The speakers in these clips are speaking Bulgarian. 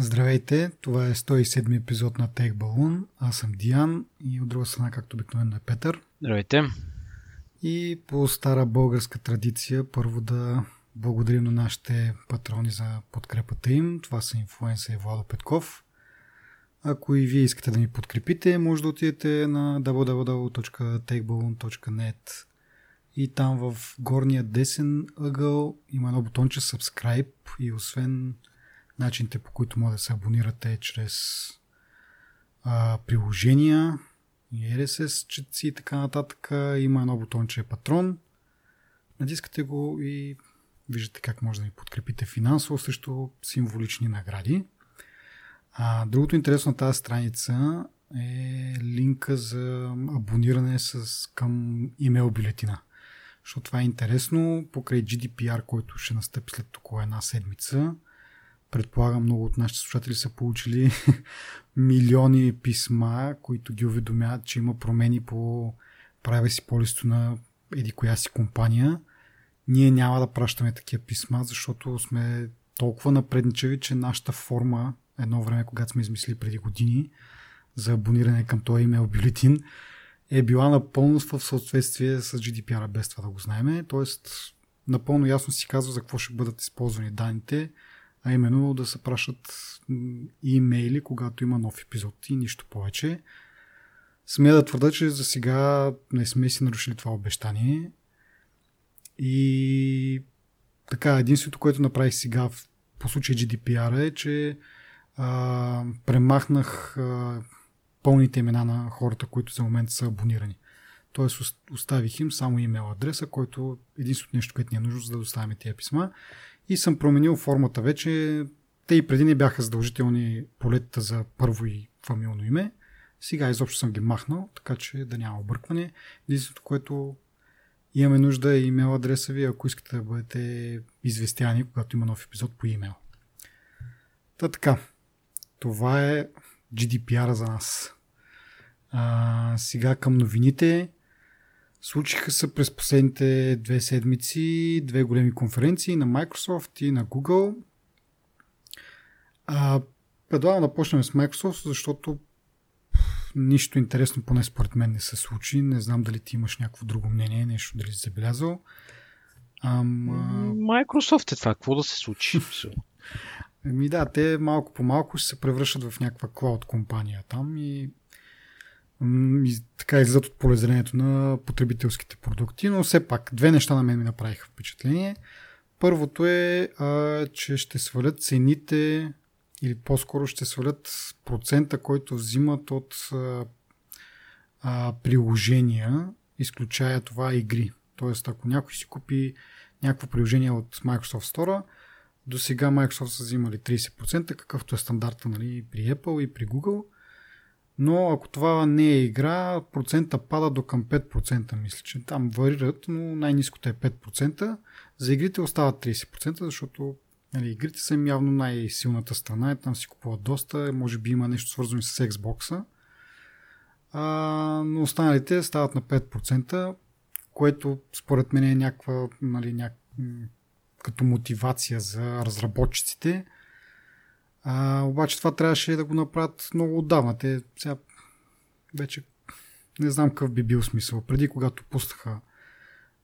Здравейте, това е 107 епизод на Тех Балун. Аз съм Диан и от друга страна, както обикновено е Петър. Здравейте. И по стара българска традиция, първо да благодарим на нашите патрони за подкрепата им. Това са инфлуенса и Владо Петков. Ако и вие искате да ми подкрепите, може да отидете на www.techballoon.net и там в горния десен ъгъл има едно бутонче Subscribe и освен начините по които може да се абонирате чрез а, приложения RSS четци и така нататък. Има едно бутонче Патрон. Натискате го и виждате как може да ви подкрепите финансово срещу символични награди. А, другото интересно на тази страница е линка за абониране с, към имейл бюлетина. Защото това е интересно, покрай GDPR, който ще настъпи след около една седмица. Предполагам, много от нашите слушатели са получили милиони писма, които ги уведомяват, че има промени по правя си полисто на еди коя си компания. Ние няма да пращаме такива писма, защото сме толкова напредничави, че нашата форма, едно време, когато сме измислили преди години, за абониране към този имейл бюлетин, е била напълно в съответствие с GDPR, без това да го знаеме. Тоест, напълно ясно си казва за какво ще бъдат използвани данните, а именно да се пращат имейли, когато има нов епизод и нищо повече. Смея да твърда, че за сега не сме си нарушили това обещание. И така, единството, което направих сега в, по случай GDPR е, че а, премахнах а, пълните имена на хората, които за момента са абонирани. Тоест оставих им само имейл адреса, който е единственото нещо, което ни е нужно, за да доставяме тези писма. И съм променил формата вече. Те и преди не бяха задължителни полетата за първо и фамилно име. Сега изобщо съм ги махнал, така че да няма объркване. Единственото, което имаме нужда е имейл адреса ви, ако искате да бъдете известяни, когато има нов епизод по имейл. Та така, това е GDPR за нас. А, сега към новините. Случиха се през последните две седмици две големи конференции на Microsoft и на Google. А, предлагам да почнем с Microsoft, защото нищо интересно, поне според мен, не се случи. Не знам дали ти имаш някакво друго мнение, нещо дали си забелязал. Ам, Microsoft е това, какво да се случи? Ми да, те малко по малко ще се превръщат в някаква клауд компания там и, и така излизат от полезрението на потребителските продукти, но все пак две неща на мен ми направиха впечатление. Първото е, а, че ще свалят цените или по-скоро ще свалят процента, който взимат от а, а, приложения, изключая това игри. Тоест, ако някой си купи някакво приложение от Microsoft Store, до сега Microsoft са взимали 30%, какъвто е стандарта нали, при Apple и при Google. Но ако това не е игра, процента пада до към 5%, мисля, че там варират, но най-низкото е 5%. За игрите остават 30%, защото нали, игрите са им явно най-силната страна там си купуват доста. Може би има нещо свързано с Xbox. А, но останалите стават на 5%, което според мен е някаква, нали, няк като мотивация за разработчиците. А, обаче това трябваше да го направят много отдавна. Те сега вече не знам какъв би бил смисъл. Преди, когато пуснаха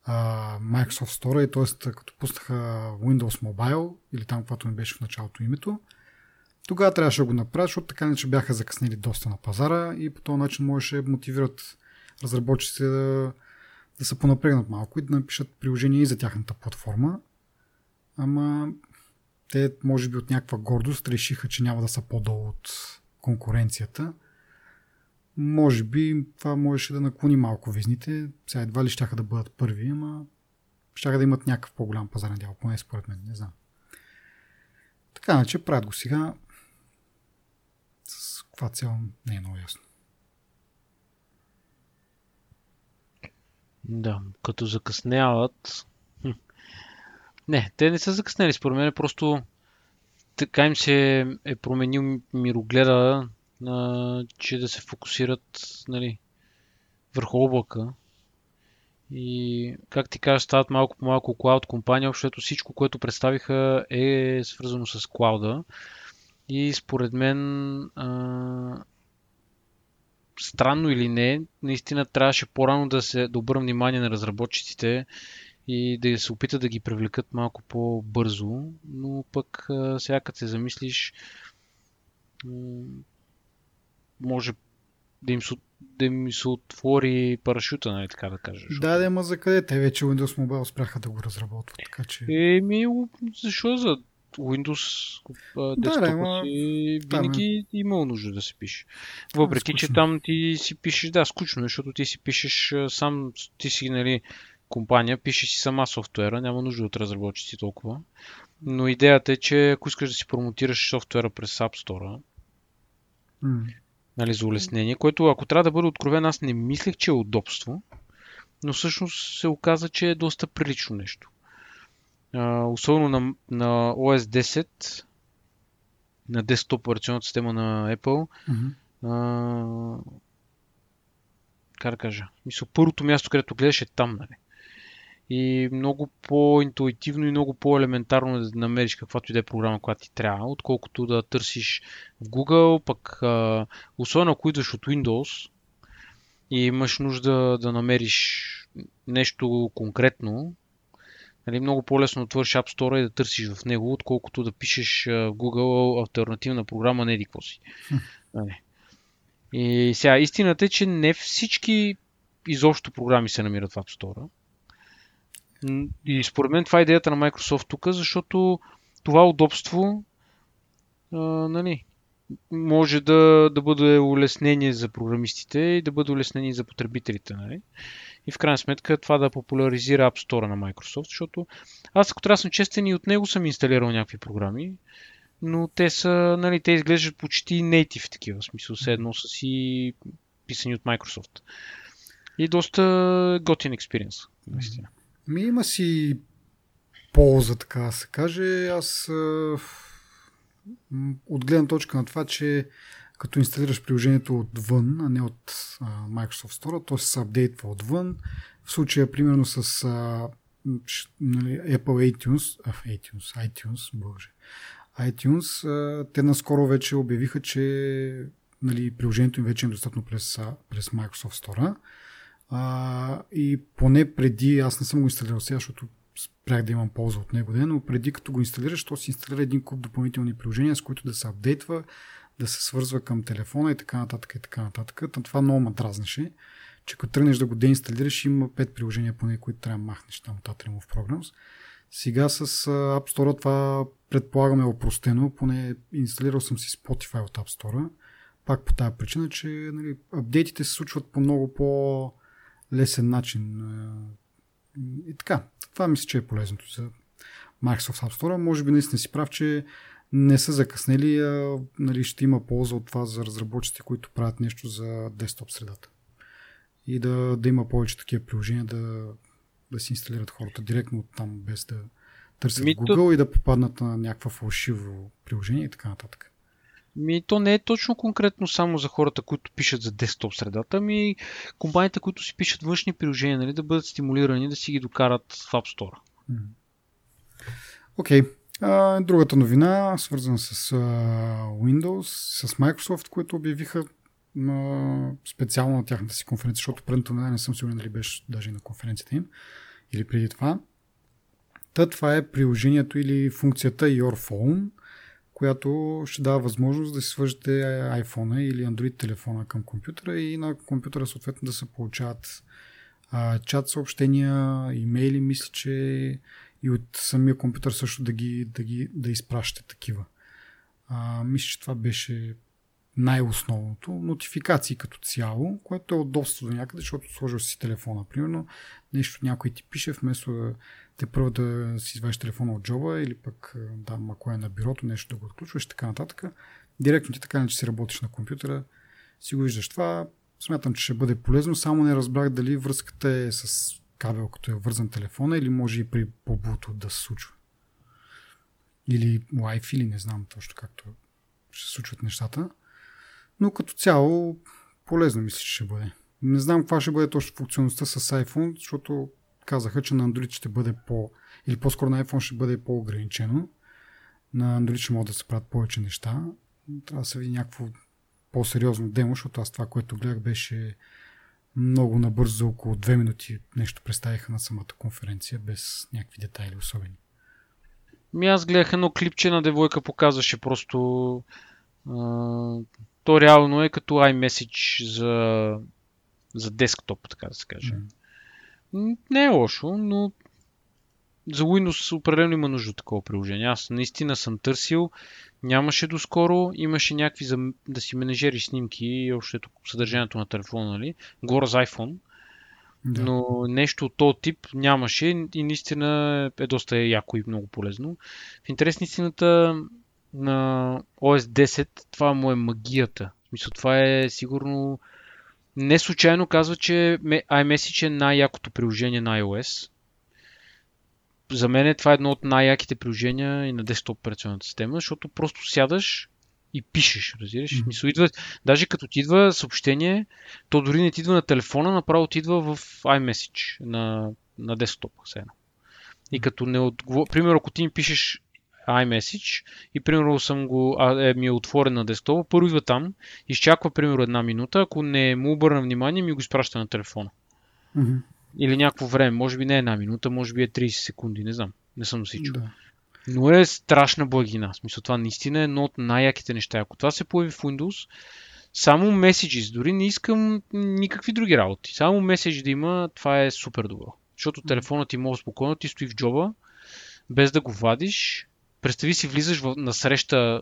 а, Microsoft Store, т.е. като пуснаха Windows Mobile, или там, каквото ми беше в началото името, тогава трябваше да го направят, защото така не че бяха закъснели доста на пазара и по този начин можеше да мотивират разработчиците да, да се понапрегнат малко и да напишат приложение и за тяхната платформа. Ама те, може би от някаква гордост, решиха, че няма да са по-долу от конкуренцията. Може би това можеше да наклони малко визните. Сега едва ли щяха да бъдат първи, ама щяха да имат някакъв по-голям пазарен дял, поне според мен, не знам. Така, значи правят го сега. С каква цел не е много ясно. Да, като закъсняват, не, те не са закъснели. Според мен просто така им се е променил мирогледа, на, че да се фокусират нали, върху облака. И как ти кажа, стават малко по малко клауд компания, защото всичко, което представиха е свързано с клауда. И според мен а, странно или не, наистина трябваше по-рано да се да внимание на разработчиците и да се опитат да ги привлекат малко по-бързо, но пък сега като се замислиш, може да им, да им се отвори парашута, нали така да кажеш. Да, да, ма за къде? Те вече Windows Mobile спряха да го разработват, така че... Еми, защо за Windows десктопа да, ма... си винаги да, имал нужда да се пише. Въпреки, че там ти си пишеш, да, скучно, защото ти си пишеш сам, ти си, нали, компания, пишеш си сама софтуера, няма нужда от разработчици толкова. Но идеята е, че ако искаш да си промотираш софтуера през App Store, mm. нали, за улеснение, което ако трябва да бъде откровен, аз не мислех, че е удобство, но всъщност се оказа, че е доста прилично нещо особено на, на OS 10, на десктоп операционната система на Apple, mm-hmm. а, как да кажа, мисля, първото място, където гледаш е там, нали? И много по-интуитивно и много по-елементарно да намериш каквато и да е програма, която ти трябва, отколкото да търсиш в Google, пък а, особено ако идваш от Windows и имаш нужда да намериш нещо конкретно, нали, много по-лесно отвориш App Store и да търсиш в него, отколкото да пишеш в Google альтернативна програма, не еди си. Нали. И сега, истината е, че не всички изобщо програми се намират в App Store. И според мен това е идеята на Microsoft тук, защото това удобство а, нали, може да, да бъде улеснение за програмистите и да бъде улеснение за потребителите. Нали? и в крайна сметка това да популяризира App Store на Microsoft, защото аз ако трябва да съм честен и от него съм инсталирал някакви програми, но те са, нали, те изглеждат почти native такива, в смисъл все едно са си писани от Microsoft. И доста готин експириенс, наистина. Ми има си полза, така да се каже. Аз от гледна точка на това, че като инсталираш приложението отвън, а не от Microsoft Store, то се апдейтва отвън. В случая, примерно с нали, Apple iTunes, iTunes, iTunes, боже, iTunes, те наскоро вече обявиха, че нали, приложението им вече е достъпно през, през Microsoft Store. А, и поне преди, аз не съм го инсталирал сега, защото спрях да имам полза от него но преди като го инсталираш, то си инсталира един куп допълнителни приложения, с които да се апдейтва, да се свързва към телефона и така нататък и така нататък. Та това много ме дразнеше, че като тръгнеш да го деинсталираш, има пет приложения поне, които трябва да махнеш там от Atrium в Programs. Сега с App Store това предполагаме е опростено, поне инсталирал съм си Spotify от App Store, пак по тази причина, че нали, апдейтите се случват по много по-лесен начин. И така, това мисля, че е полезното за Microsoft App Store. Може би наистина си прав, че не са закъснели, а нали, ще има полза от това за разработчиците, които правят нещо за десктоп средата. И да, да има повече такива приложения, да, да си инсталират хората директно от там, без да търсят Ми, Google то... и да попаднат на някаква фалшиво приложение и така нататък. Ми, то не е точно конкретно само за хората, които пишат за десктоп средата, ми компаниите, които си пишат външни приложения, нали, да бъдат стимулирани да си ги докарат в App Store. Окей. Okay. Другата новина, свързана с а, Windows, с Microsoft, които обявиха а, специално на тяхната си конференция, защото предната новина не съм сигурен дали беше даже на конференцията им или преди това. Та това е приложението или функцията Your Phone, която ще дава възможност да си свържете iPhone или Android телефона към компютъра и на компютъра съответно да се получават а, чат съобщения, имейли, мисля, че и от самия компютър също да ги, да ги да изпращате такива. А, мисля, че това беше най-основното. Нотификации като цяло, което е удобство до някъде, защото сложил си телефона, примерно, нещо някой ти пише, вместо да те първо да си извадиш телефона от джоба или пък да, ако е на бюрото, нещо да го отключваш и така нататък. Директно ти така, че си работиш на компютъра, си го виждаш това. Смятам, че ще бъде полезно, само не разбрах дали връзката е с кабел, като е вързан телефона или може и при по да се случва. Или Wi-Fi, или не знам точно както ще се случват нещата. Но като цяло полезно мисля, че ще бъде. Не знам каква ще бъде точно функционалността с iPhone, защото казаха, че на Android ще бъде по... или по-скоро на iPhone ще бъде по-ограничено. на Android ще могат да се правят повече неща. Трябва да се види някакво по-сериозно демо, защото аз това, което гледах, беше много набързо, за около две минути нещо представиха на самата конференция, без някакви детайли особени. Ми аз гледах едно клипче на девойка, показваше просто... А, то реално е като iMessage за, за десктоп, така да се каже. Mm. Не е лошо, но за Windows определено има нужда от такова приложение. Аз наистина съм търсил, нямаше доскоро, имаше някакви за да си менежери снимки и общо съдържанието на телефона, нали? Горе с iPhone. Да. Но нещо от този тип нямаше и наистина е доста яко и много полезно. В интерес на истината на OS 10 това му е магията. В смисъл, това е сигурно не случайно казва, че iMessage е най-якото приложение на iOS за мен е това е едно от най-яките приложения и на десктоп операционната система, защото просто сядаш и пишеш, разбираш? Mm-hmm. Мисъл, идва, даже като ти идва съобщение, то дори не ти идва на телефона, направо ти идва в iMessage на, на десктоп. Сега. И като не отговор... Примерно, ако ти ми пишеш iMessage и примерно съм го, а, е, ми е отворен на десктопа, първо идва там, изчаква примерно една минута, ако не му обърна внимание, ми го изпраща на телефона. Mm-hmm. Или някакво време. Може би не една минута, може би е 30 секунди, не знам. Не съм си Да. Но е страшна благина. В смисъл, това наистина е едно от най-яките неща. Ако това се появи в Windows, само Messages, дори не искам никакви други работи. Само Message да има, това е супер добро. Защото телефонът ти може спокойно, ти стои в джоба, без да го вадиш. Представи си, влизаш в, на среща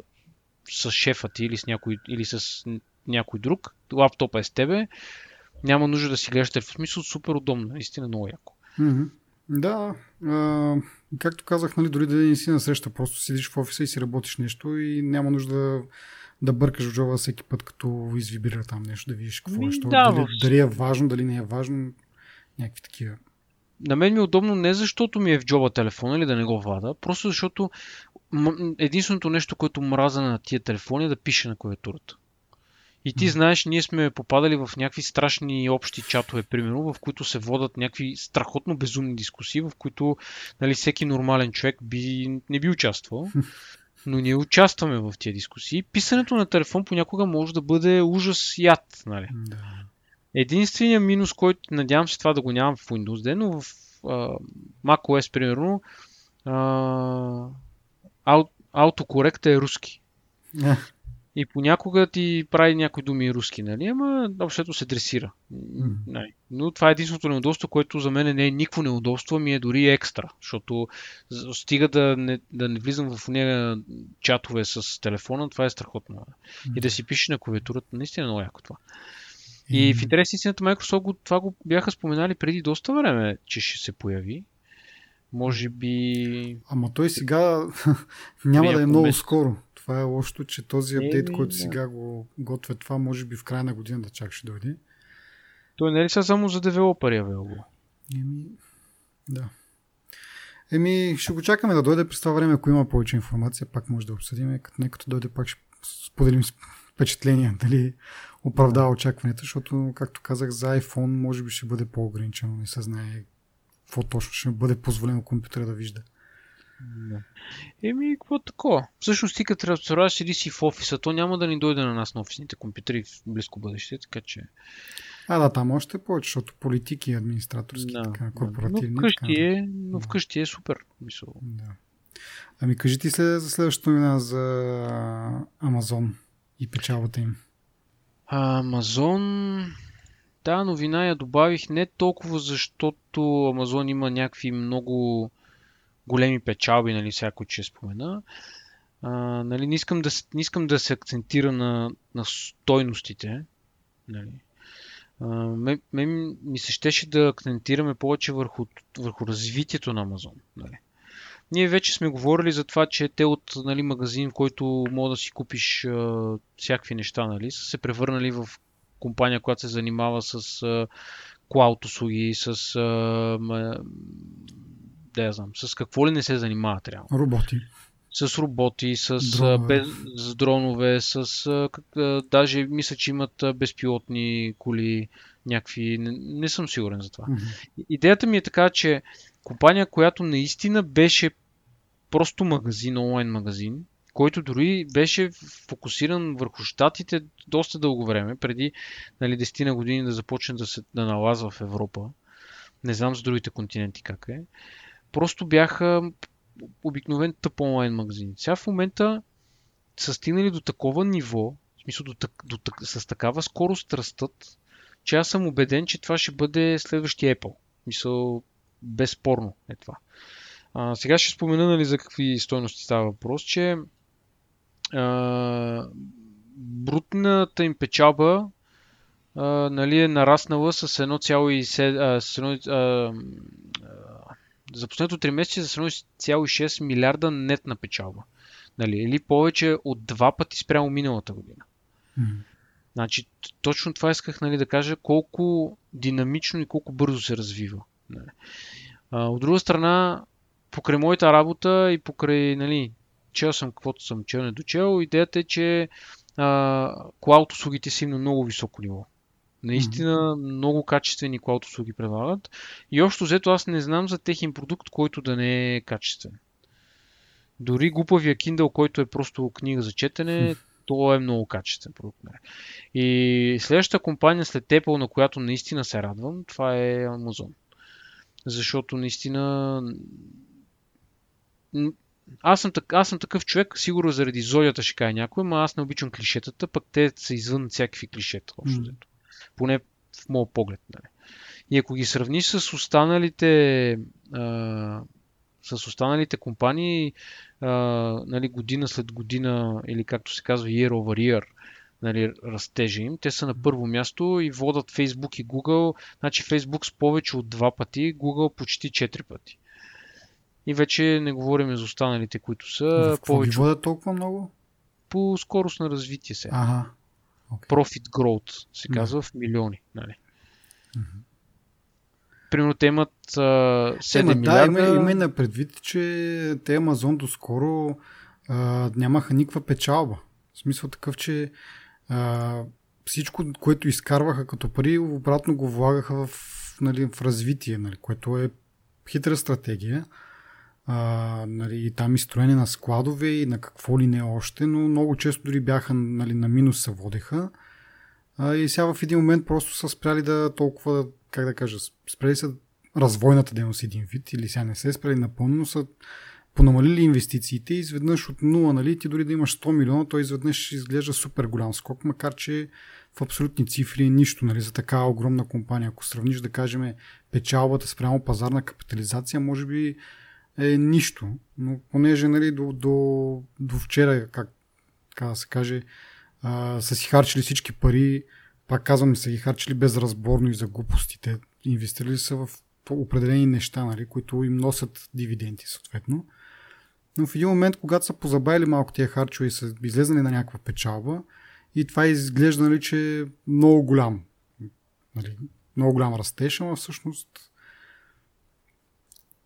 с шефа ти или с някой, или с някой друг, лаптопа е с тебе, няма нужда да си гледаш телефон. В смисъл супер удобно, наистина много яко. Mm-hmm. Да, а, както казах, нали, дори да не си на среща, просто седиш в офиса и си работиш нещо и няма нужда да, да бъркаш в джоба всеки път, като извибира там нещо, да видиш какво е, да, дали, дали е важно, дали не е важно, някакви такива. На мен ми е удобно не защото ми е в джоба телефона или да не го вада, просто защото единственото нещо, което мраза на тия телефони е да пише на клавиатурата. И ти знаеш, ние сме попадали в някакви страшни общи чатове, примерно, в които се водат някакви страхотно безумни дискусии, в които нали, всеки нормален човек би, не би участвал. Но ние участваме в тези дискусии. Писането на телефон понякога може да бъде ужас и яд. Нали? Да. Единственият минус, който надявам се това да го нямам в Windows, но в uh, macOS, примерно, uh, autocorrect е руски. И понякога ти прави някои думи руски, нали? Ама общото се дресира. Mm. Но това е единственото неудобство, което за мен не е никакво неудобство, ми е дори екстра. Защото стига да не, да не влизам в нея чатове с телефона, това е страхотно. Mm. И да си пишеш на клавиатурата, наистина е много яко това. И в интерес истината Microsoft това го бяха споменали преди доста време, че ще се появи. Може би... Ама той сега няма да е много скоро. Това е лошото, че този апдейт, е, който да. сега го готвя това, може би в края на година да чак ще дойде. Той не е ли са само за девелопери авелго? Еми, да. Еми, ще го чакаме да дойде през това време, ако има повече информация, пак може да обсъдим. Като не като дойде, пак ще споделим впечатления, дали оправдава очакванията, защото, както казах, за iPhone може би ще бъде по-ограничено, не се знае какво точно ще бъде позволено компютъра да вижда. Да. Еми, какво такова? Всъщност ти като разстораваш седи си в офиса, то няма да ни дойде на нас на офисните компютри в близко бъдеще, така че... А, да, там още повече, защото политики, администраторски, да, така, корпоративни. Но вкъщи, е, но вкъщи е супер. Мисъл. Да. Ами кажи ти след, за следващото новина за Амазон и печалбата им. Амазон... Да, новина я добавих не толкова защото Амазон има някакви много големи печалби, нали, всяко че спомена. А, нали, не, искам да, не искам да се акцентира на, на стойностите. Нали. А, ме, ме, ми се щеше да акцентираме повече върху, върху развитието на Амазон. Нали. Ние вече сме говорили за това, че те от нали, магазин, в който мога да си купиш а, всякакви неща, нали, са се превърнали в компания, която се занимава с а, клауд услуги, с а, да я знам, с какво ли не се занимават реално. Роботи. С роботи, с дронове, без, с дронове с даже мисля, че имат безпилотни коли, някакви, не, не съм сигурен за това. Mm-hmm. Идеята ми е така, че компания, която наистина беше просто магазин, онлайн магазин, който дори беше фокусиран върху щатите доста дълго време, преди нали, 10 на години да започне да се да налазва в Европа. Не знам с другите континенти как е. Просто бяха обикновен тъп онлайн магазин. Сега в момента са стигнали до такова ниво, в смисъл до, до, до, с такава скорост растат, че аз съм убеден, че това ще бъде следващия Apple. Мисъл, безспорно е това. А, сега ще спомена нали, за какви стойности става въпрос, че а, брутната им печалба а, нали, е нараснала с 1,7 за последното 3 месеца за 1,6 милиарда нетна печалба. Нали, или повече от два пъти спрямо миналата година. Mm. Значи, точно това исках нали, да кажа колко динамично и колко бързо се развива. Нали. А, от друга страна, покрай моята работа и покрай, нали, чел съм каквото съм чел, не дочел, идеята е, че клауд услугите са на много високо ниво. Наистина mm-hmm. много качествени клауд услуги предлагат. И общо взето аз не знам за техен продукт, който да не е качествен. Дори глупавия Kindle, който е просто книга за четене, то е много качествен продукт. И следващата компания след Apple, на която наистина се радвам, това е Amazon. Защото наистина аз съм, аз съм такъв човек, сигурно заради зодията ще каже някой, но аз не обичам клишетата, пък те са извън всякакви клишета. Общо mm. Поне в моят поглед. Нали. И ако ги сравниш с останалите а, с останалите компании а, нали, година след година или както се казва year over year нали, растежа им. Те са на първо място и водат Facebook и Google. Значи Facebook с повече от два пъти, Google почти 4 пъти. И вече не говорим за останалите, които са в повече. Ги толкова много? По скорост на развитие се. Ага. Okay. Profit growth се казва в милиони. Нали? Mm-hmm. Примерно те имат а, 7 Ема, милиарда. Да, има, има и на предвид, че те Амазон доскоро а, нямаха никаква печалба. В смисъл такъв, че а, всичко, което изкарваха като пари, обратно го влагаха в, нали, в развитие, нали, което е хитра стратегия. А, нали, и там изстроени на складове и на какво ли не още, но много често дори бяха нали, на минус се водеха. А, и сега в един момент просто са спряли да толкова, как да кажа, спряли са развойната дейност един вид, или сега не се спряли напълно, но са понамалили инвестициите и изведнъж от 0, нали, ти дори да имаш 100 милиона, той изведнъж изглежда супер голям скок, макар че в абсолютни цифри е нищо нали, за такава огромна компания. Ако сравниш, да кажем, печалбата спрямо пазарна капитализация, може би е нищо. Но понеже нали, до, до, до вчера, как, как да се каже, а, са си харчили всички пари, пак казвам, са ги харчили безразборно и за глупостите. Инвестирали са в определени неща, нали, които им носят дивиденти съответно. Но в един момент, когато са позабавили малко тия харчове и са излезнали на някаква печалба, и това изглежда, нали, че е много голям. Нали, много голям растеж, но всъщност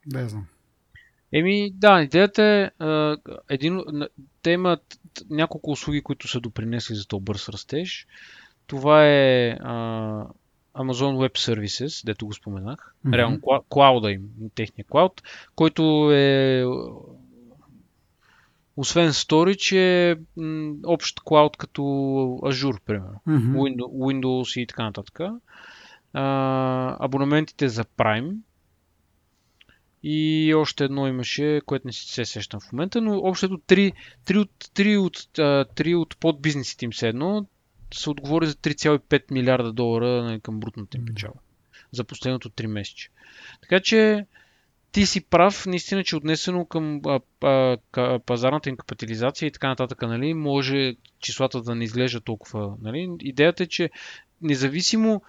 да знам. Еми, да, идеята е, един, те имат няколко услуги, които са допринесли за този бърз растеж. Това е а, Amazon Web Services, дето го споменах. Mm-hmm. Реално клауда им, техния клауд, който е освен Storage е м, общ клауд като Azure, примерно. Mm-hmm. Windows, Windows и така нататък. А, абонаментите за Prime, и още едно имаше, което не се сещам в момента, но общото три, три, от, три, от, три от подбизнесите им се едно се отговори за 3,5 милиарда долара нали, към брутната им печала за последното 3 месече. Така че ти си прав, наистина, че отнесено към а, а, пазарната им капитализация и така нататък, нали, може числата да не изглеждат толкова. Нали. Идеята е, че независимо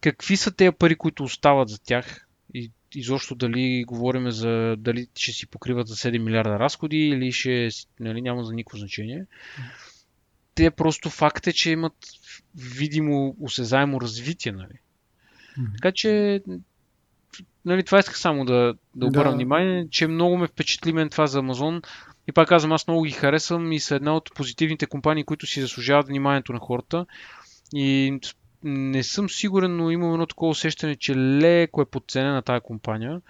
какви са тези пари, които остават за тях и изобщо дали говорим за дали ще си покриват за 7 милиарда разходи или ще нали, няма за никакво значение. Те просто факт е, че имат видимо, осезаемо развитие. Нали. Mm-hmm. Така че нали, това исках само да, да обърна да. внимание, че много ме впечатли мен това за Амазон. И пак казвам, аз много ги харесвам и са една от позитивните компании, които си заслужават вниманието на хората. И не съм сигурен, но имам едно такова усещане, че леко е подценена тази компания,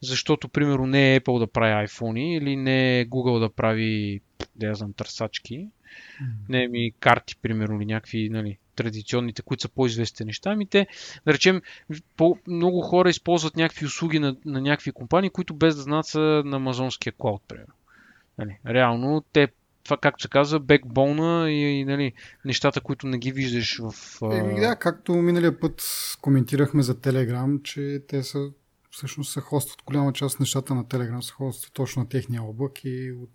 защото, примерно, не е Apple да прави iPhone или не е Google да прави, да я знам, търсачки, mm-hmm. не е ми карти, примерно, или някакви, нали, традиционните, които са по-известни неща, ами те, да речем, по- много хора използват някакви услуги на, на някакви компании, които без да знаят са на амазонския клауд, примерно. Нали, реално, те това, както се казва, бекбона и, и нали, нещата, които не ги виждаш в... Еми, да, както миналия път коментирахме за Telegram, че те са всъщност се хостват голяма част от нещата на Telegram се хостват точно на техния облак и от,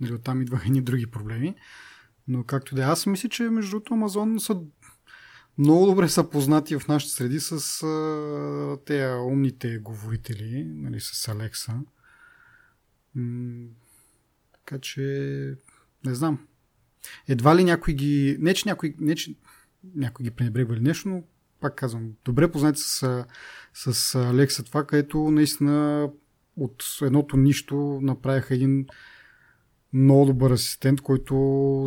нали, оттам идваха едни други проблеми. Но както да е, аз мисля, че между другото Амазон са много добре са познати в нашите среди с а, тези умните говорители, нали, с Alexa. М- така че не знам. Едва ли някой ги... Не, че някой, не, че някой ги пренебрегва или нещо, но пак казвам, добре познати с, с Алекса това, където наистина от едното нищо направиха един много добър асистент, който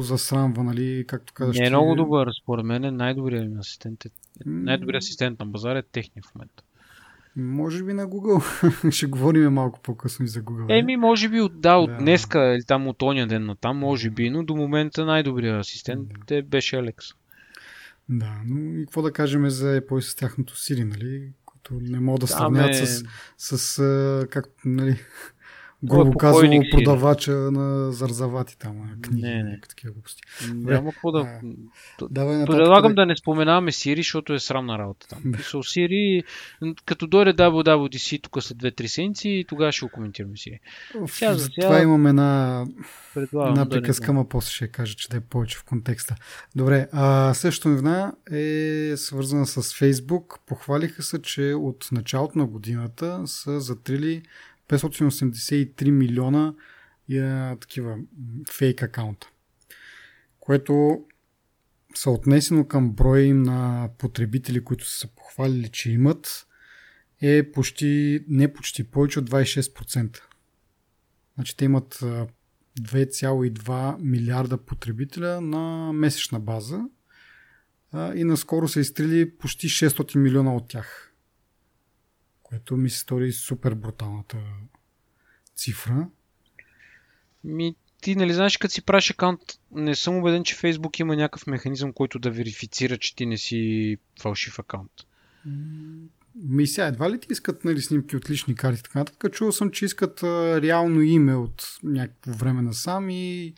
засрамва, нали, както казваш. Не е много добър, според мен е най-добрият асистент. Е, най-добрият асистент на базара е техния в момента. Може би на Google. Ще говорим малко по-късно и за Google. Еми, може би от, да, от да. днеска или там от оня ден на там, може би, но до момента най-добрият асистент да. беше Алекс. Да, но и какво да кажем за Apple с тяхното Siri, нали? Които не могат да сравняват да, с, с, с как, нали, грубо казано, продавача на зарзавати там книги. Не, не. Такива глупости. Няма какво да... Давай Предлагам да не споменаваме Сири, защото е срамна работа там. Писал Сири, като дойде WWDC тук след 2-3 седмици, тогава ще го коментираме. Сега, за това имаме една, една приказка, да ма после ще кажа, че да е повече в контекста. Добре, а същото новина е свързана с Facebook. Похвалиха се, че от началото на годината са затрили 583 милиона и, такива фейк акаунта. Което съотнесено към броя им на потребители, които са похвалили, че имат, е почти, не почти, повече от 26%. Значи те имат 2,2 милиарда потребителя на месечна база и наскоро са изтрили почти 600 милиона от тях което ми се стори супер бруталната цифра. Ми, ти нали знаеш, като си правиш акаунт, не съм убеден, че Facebook има някакъв механизъм, който да верифицира, че ти не си фалшив акаунт. Ми сега, едва ли ти искат нали, снимки от лични карти, така нататък. Чувал съм, че искат а, реално име от някакво време насам и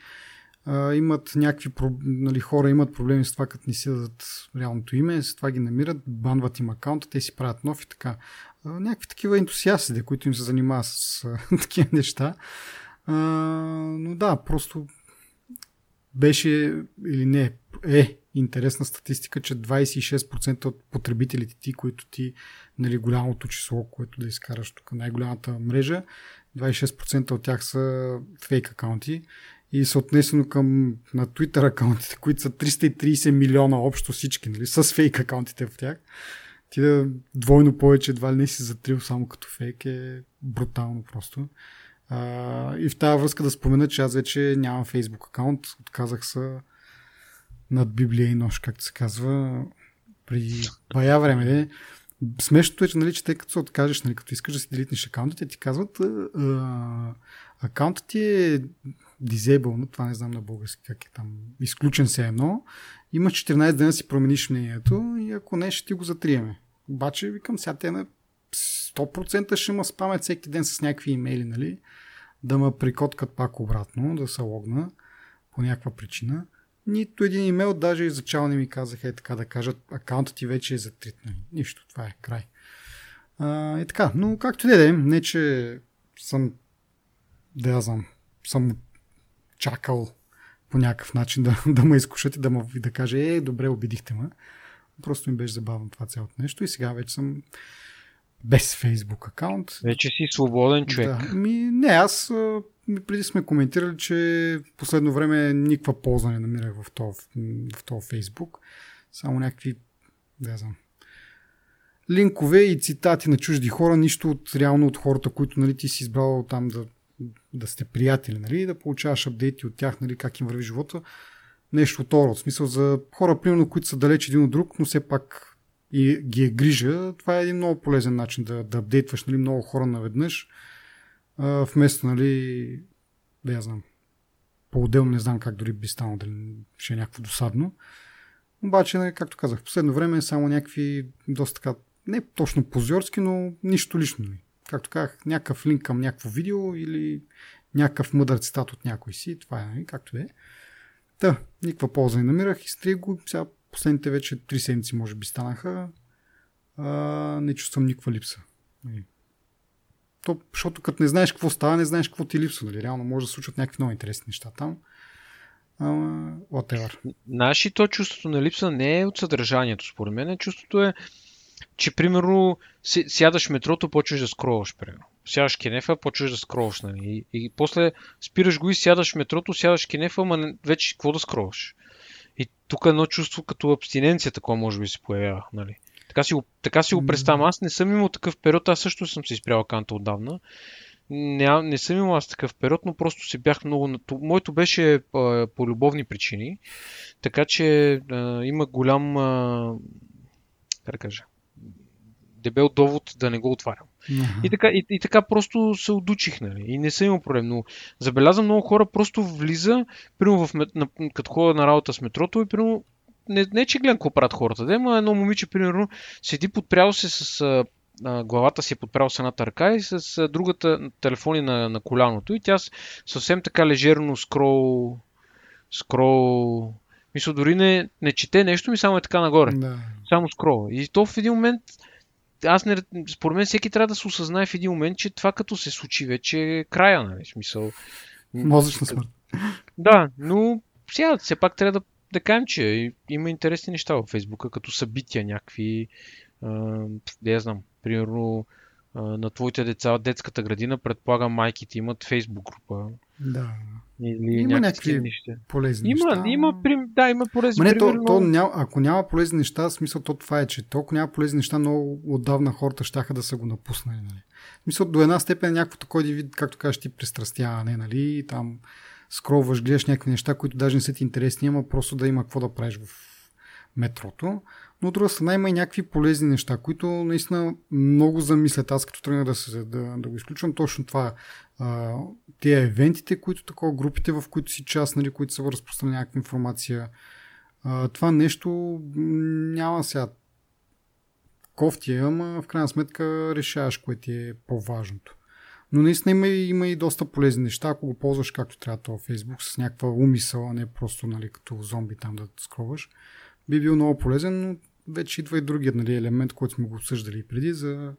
а, имат някакви нали, хора имат проблеми с това, като не си дадат реалното име, с това ги намират, банват им акаунта, те си правят нов и така някакви такива ентусиасти, които им се занимават с такива неща. А, но да, просто беше или не, е интересна статистика, че 26% от потребителите ти, които ти, нали, голямото число, което да изкараш тук, най-голямата мрежа, 26% от тях са фейк акаунти и съотнесено към на Twitter акаунтите, които са 330 милиона общо всички, нали, с фейк акаунтите в тях ти да двойно повече едва ли не си затрил само като фейк е брутално просто. А, и в тази връзка да спомена, че аз вече нямам Facebook акаунт, отказах се над Библия и нощ, както се казва, преди бая време. Не? Смешното е, че, нали, че те като се откажеш, нали, като искаш да си делитнеш акаунтите, ти казват а, акаунтът ти е disabled, това не знам на български как е там, изключен се едно, има 14 дена да си промениш мнението и ако не, ще ти го затриеме. Обаче, викам, сега те на 100% ще ме спамят всеки ден с някакви имейли, нали? Да ме прикоткат пак обратно, да се логна по някаква причина. Нито един имейл, даже и не ми казаха е така да кажат, акаунтът ти вече е затрит. Нали? Нищо, това е край. А, и така, но както не да е, не че съм, да я знам, съм чакал по някакъв начин да, да ме изкушат и да, ме, и да каже, е, добре, убедихте ме. Просто ми беше забавно това цялото нещо и сега вече съм без Facebook акаунт. Вече си свободен човек. Да. Ми, не, аз преди сме коментирали, че последно време никаква полза не намирах в този, в този Facebook. Само някакви, да знам, линкове и цитати на чужди хора, нищо от реално от хората, които нали, ти си избрал там да, да сте приятели, нали, да получаваш апдейти от тях, нали, как им върви живота нещо от В смисъл за хора, примерно, които са далеч един от друг, но все пак и ги е грижа, това е един много полезен начин да, да апдейтваш нали, много хора наведнъж, а, вместо, нали, да я знам, по-отделно не знам как дори би станало, дали ще е някакво досадно. Обаче, нали, както казах, в последно време е само някакви доста така, не точно позорски, но нищо лично. Нали. Както казах, някакъв линк към някакво видео или някакъв мъдър цитат от някой си, това е, нали, както е. Та, никаква полза не намирах, изтрих го, сега последните вече три седмици може би станаха, а, не чувствам никаква липса. Нали. То, защото като не знаеш какво става, не знаеш какво ти липсва. Нали? Реално може да случат някакви много интересни неща там. Ама, whatever. Наши то чувството на липса не е от съдържанието, според мен. Чувството е, че примерно сядаш в метрото, почваш да скроваш, примерно. Сядаш кенефа, почваш да скроваш, нали? И, и после спираш го и сядаш в метрото, сядаш кенефа, ама вече какво да скроваш? И тук едно чувство като абстиненция такова може би се появява, нали? Така си, така си го представям. Аз не съм имал такъв период, аз също съм си спрял акаунта отдавна. Не, не съм имал аз такъв период, но просто се бях много... Моето беше а, по любовни причини, така че а, има голям... А, как да кажа? Дебел довод да не го отварям. Uh-huh. И, така, и, и така просто се отучих, нали? И не съм имал проблем. Но забелязвам много хора просто влиза, примерно в, на, като ходя на работа с метрото и примерно не, не че гледам какво правят хората, да, но едно момиче, примерно, седи подпрял се с а, главата си е подправил с едната ръка и с а, другата телефони на, на коляното и тя съвсем така лежерно скрол, скрол, мисля, дори не, не чете нещо, ми само е така нагоре. Да. Само скрол. И то в един момент, аз не, според мен всеки трябва да се осъзнае в един момент, че това като се случи вече е края, нали, смисъл. Мозъчна смърт. Да, но сега все пак трябва да да кажем, че има интересни неща в Фейсбука, като събития някакви, да я знам, примерно на твоите деца детската градина, предполагам майките имат Фейсбук група. Да. Или има някакви неща. полезни има, неща. Има, да, има полезни Ма не, то, то, няма, ако няма полезни неща, смисъл то това е, че толкова няма полезни неща, много отдавна хората щяха да са го напуснали. Нали? Мисля, до една степен е някакво такова вид, както кажеш ти, пристрастяване, нали? Там скролваш, гледаш някакви неща, които даже не са ти интересни, ама просто да има какво да правиш в метрото. Но от друга страна има и някакви полезни неща, които наистина много замислят. Аз като тръгна да, се, да, да го изключвам точно това. А, тия евентите, които такова, групите, в които си част, нали, които са разпространява някаква информация. Това нещо няма сега кофти, ама в крайна сметка решаваш кое ти е по-важното. Но наистина има има и доста полезни неща, ако го ползваш както трябва това Facebook, с някаква умисъл, а не просто нали, като зомби там да скроваш. Би бил много полезен, но вече идва и другият нали, елемент, който сме го обсъждали преди, за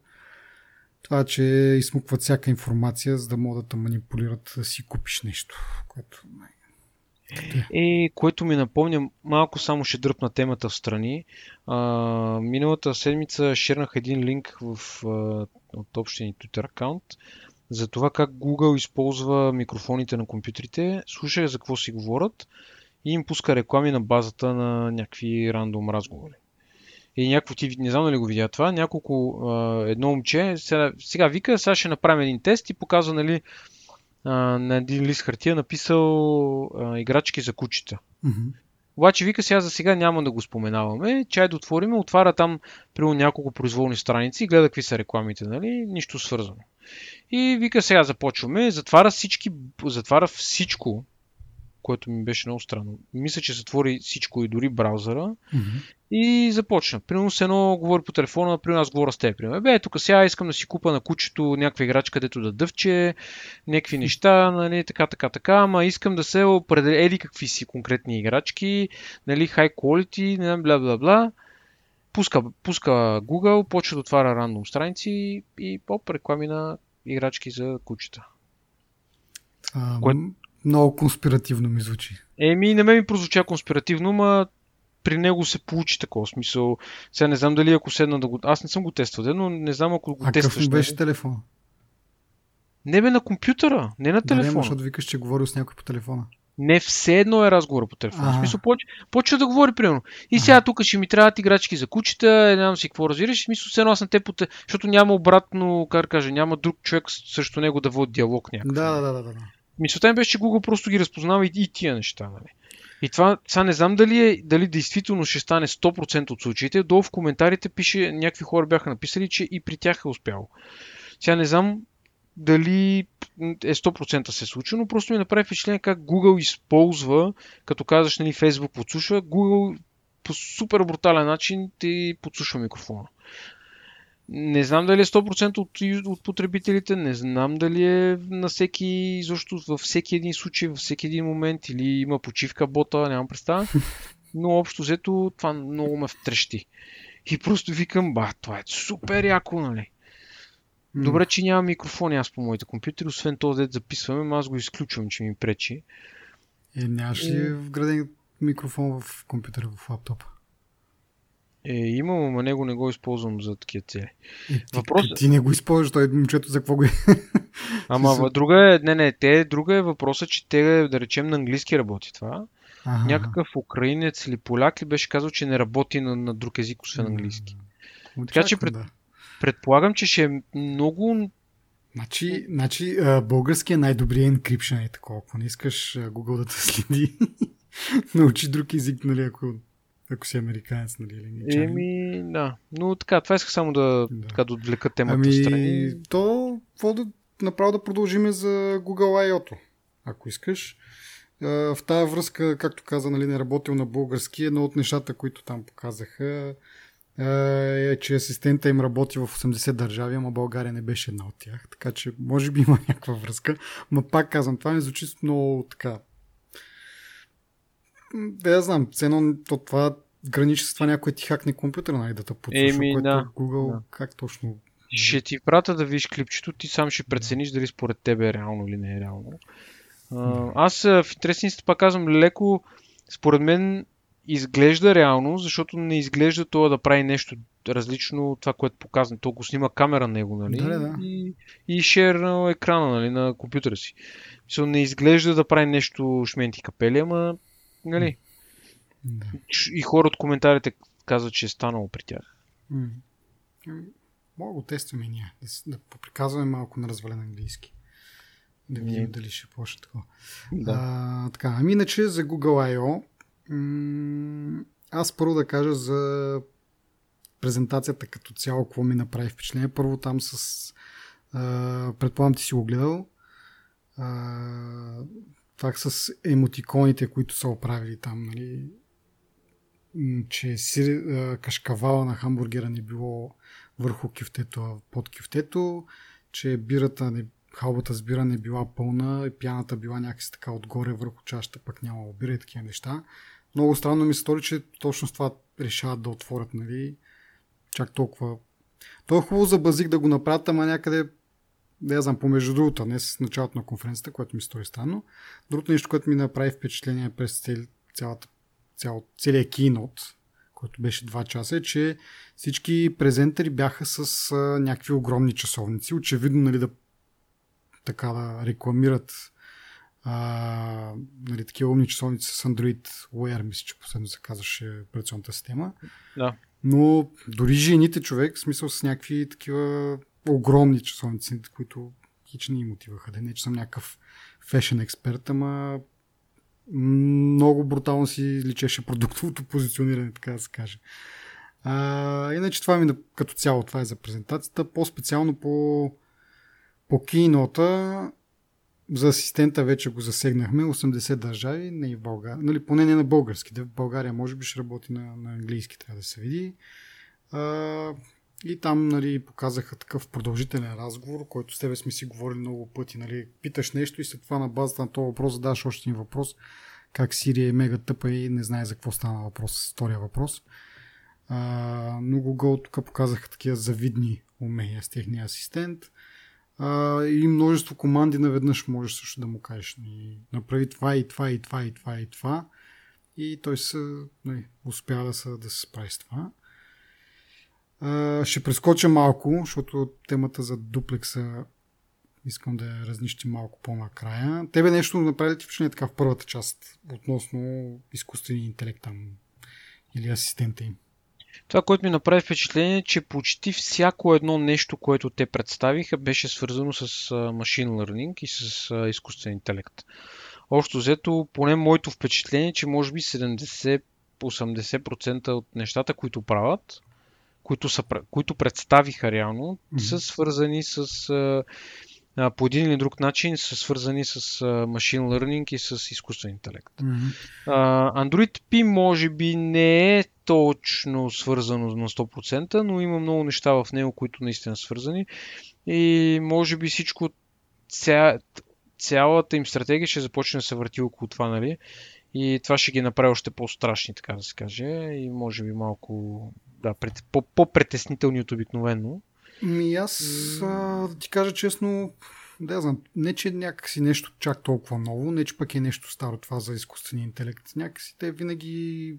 това, че измукват всяка информация, за да могат да манипулират да си купиш нещо, което е, което ми напомня, малко само ще дръпна темата в страни. А, миналата седмица шернах един линк в, а, от общия ни Twitter аккаунт, за това как Google използва микрофоните на компютрите, слуша за какво си говорят и им пуска реклами на базата на някакви рандом разговори. И някакво ти, не знам дали го видя това, няколко, едно момче, сега, сега вика, сега ще направим един тест и показва, нали, на един лист хартия написал играчки за кучета. Mm-hmm. Обаче вика сега за сега няма да го споменаваме. Чай да отворим, отваря там при няколко произволни страници гледа какви са рекламите, нали? Нищо свързано. И вика сега започваме, затваря всички, затваря всичко, което ми беше много странно. Мисля, че затвори всичко и дори браузъра. Mm-hmm. И започна. Примерно с едно говори по телефона, при аз говоря с теб. Примерно. Бе, тук сега искам да си купа на кучето някаква играчка, където да дъвче, някакви неща, нали, така, така, така, ама искам да се определи какви си конкретни играчки, нали, high quality, не бла, бла, бла. Пуска, пуска Google, почва да отваря рандом страници и поп, реклами на играчки за кучета. А, Кое... Много конспиративно ми звучи. Еми, не ме ми прозвуча конспиративно, ма при него се получи такова смисъл. Сега не знам дали ако седна да го... Аз не съм го тествал, но не знам ако го а тестваш. А какъв беше телефон? Не бе на компютъра, не на телефона. Да, не, защото викаш, че говорил с някой по телефона. Не все едно е разговора по телефона. В смисъл, почва, почва да говори, примерно. И сега тук ще ми трябват играчки за кучета, не знам си какво разбираш. В смисъл, все едно аз на те, защото няма обратно, как да кажа, няма друг човек срещу него да води диалог някакъв. Да, да, да, да. Мисълта ми беше, че Google просто ги разпознава и, и тия неща. Нали? И това, сега не знам дали, е, дали действително ще стане 100% от случаите. Долу в коментарите пише, някакви хора бяха написали, че и при тях е успяло. Сега не знам дали е 100% се случи, но просто ми направи впечатление как Google използва, като казваш, нали, Facebook подслушва, Google по супер брутален начин ти подслушва микрофона. Не знам дали е 100% от, от потребителите, не знам дали е на всеки, защото във всеки един случай, във всеки един момент или има почивка бота, нямам представа. Но общо взето това много ме втрещи. И просто викам, ба, това е супер яко, нали? Добре, че няма микрофони аз по моите компютри, освен този дет записваме, аз го изключвам, че ми пречи. Е, нямаш ли вграден микрофон в компютъра, в лаптопа? Е, имам, ама него не го използвам за такива цели. Е, ти, Въпрос... ти не го използваш, той момчето за какво го е. Ама друга е, не, не, те, друга е въпросът, че те, да речем, на английски работи това. Ага. Някакъв украинец или поляк ли беше казал, че не работи на, на друг език, освен английски. Очаквам, така че пред, да. предполагам, че ще е много Значи, значи български е най-добрият енкрипшен и такова. Ако не искаш Google да те следи, научи друг език, нали, ако ако си американец, нали? Или Еми, да. Но така, това исках само да, да. Така, да отвлека темата ами, страни. То, какво да направо да продължиме за Google I.O. ако искаш. В тази връзка, както каза, нали, не работил на български, едно от нещата, които там показаха, е, че асистента им работи в 80 държави, ама България не беше една от тях. Така че, може би има някаква връзка. Но пак казвам, това ми звучи много така да я знам, цено то това граничи с това някой ти хакне компютъра, нали, да те подслуша, Еми, което да, Google, да. как точно... Ще ти прата да видиш клипчето, ти сам ще прецениш дали според тебе е реално или не е реално. А, аз в интересни си пак казвам леко, според мен изглежда реално, защото не изглежда това да прави нещо различно от това, което показва. То го снима камера него, нали? Да, да. И, и шер на екрана, нали, на компютъра си. Мисля, не изглежда да прави нещо шменти капели, ама, нали? Да. И хора от коментарите казват, че е станало при тях. М- Мога да тестваме ние. Да, да поприказваме малко на развален английски. Да видим дали ще почне такова. Да. А, така, ами иначе за Google I.O. М- аз първо да кажа за презентацията като цяло, какво ми направи впечатление. Първо там с... А, предполагам ти си го гледал. А, так с емотиконите, които са оправили там, нали, че сир, кашкавала на хамбургера не било върху кюфтето, а под кюфтето, че бирата не, халбата с бира не била пълна и пяната била някакси така отгоре върху чашата, пък няма бира и такива неща. Много странно ми се стори, че точно с това решават да отворят, нали, чак толкова. То е хубаво за базик да го направят, ама някъде да я знам, помежду другото, не с началото на конференцията, което ми стори странно. Другото нещо, което ми направи впечатление през цялата цял, целият кейнот, който беше 2 часа, е, че всички презентери бяха с а, някакви огромни часовници. Очевидно, нали, да така да рекламират а, нали, такива умни часовници с Android Wear, мисля, че последно се казваше операционната система. Да. Но дори жените човек, в смисъл с някакви такива огромни часовници, които хич не им отиваха. Да не, че съм някакъв фешен експерт, ама много брутално си личеше продуктовото позициониране, така да се каже. А, иначе това ми като цяло, това е за презентацията. По-специално по, по кинота за асистента вече го засегнахме. 80 държави, не и в България. Нали, поне не на български. Да в България може би ще работи на, на английски, трябва да се види. А, и там нали, показаха такъв продължителен разговор, който с тебе сме си говорили много пъти. Нали, питаш нещо и след това на базата на този въпрос задаваш още един въпрос. Как Сирия е мега тъпа и не знае за какво стана въпрос. Втория въпрос. А, но Google тук показаха такива завидни умения с техния асистент. А, и множество команди наведнъж можеш също да му кажеш. Нали, направи това и това и това и това и това. И той се, нали, успя да се, да се справи с това ще прескоча малко, защото темата за дуплекса искам да я разнищи малко по-накрая. Тебе нещо направи ти впечатление така в първата част относно изкуствения интелект там или асистента им? Това, което ми направи впечатление, е, че почти всяко едно нещо, което те представиха, беше свързано с машин learning и с изкуствен интелект. общо взето, поне моето впечатление, че може би 70-80% от нещата, които правят, които, са, които представиха реално, mm-hmm. са свързани с а, по един или друг начин са свързани с машин learning и с изкуствен интелект. Mm-hmm. Android P може би не е точно свързано на 100%, но има много неща в него, които наистина са свързани. И може би всичко, ця, цялата им стратегия ще започне да се върти около това, нали? И това ще ги направи още по-страшни, така да се каже. И може би малко да, пред, по-претеснителни от обикновено. Ми аз а, да ти кажа честно, да знам, не че някакси нещо чак толкова ново, не че пък е нещо старо това за изкуствения интелект. Някакси те винаги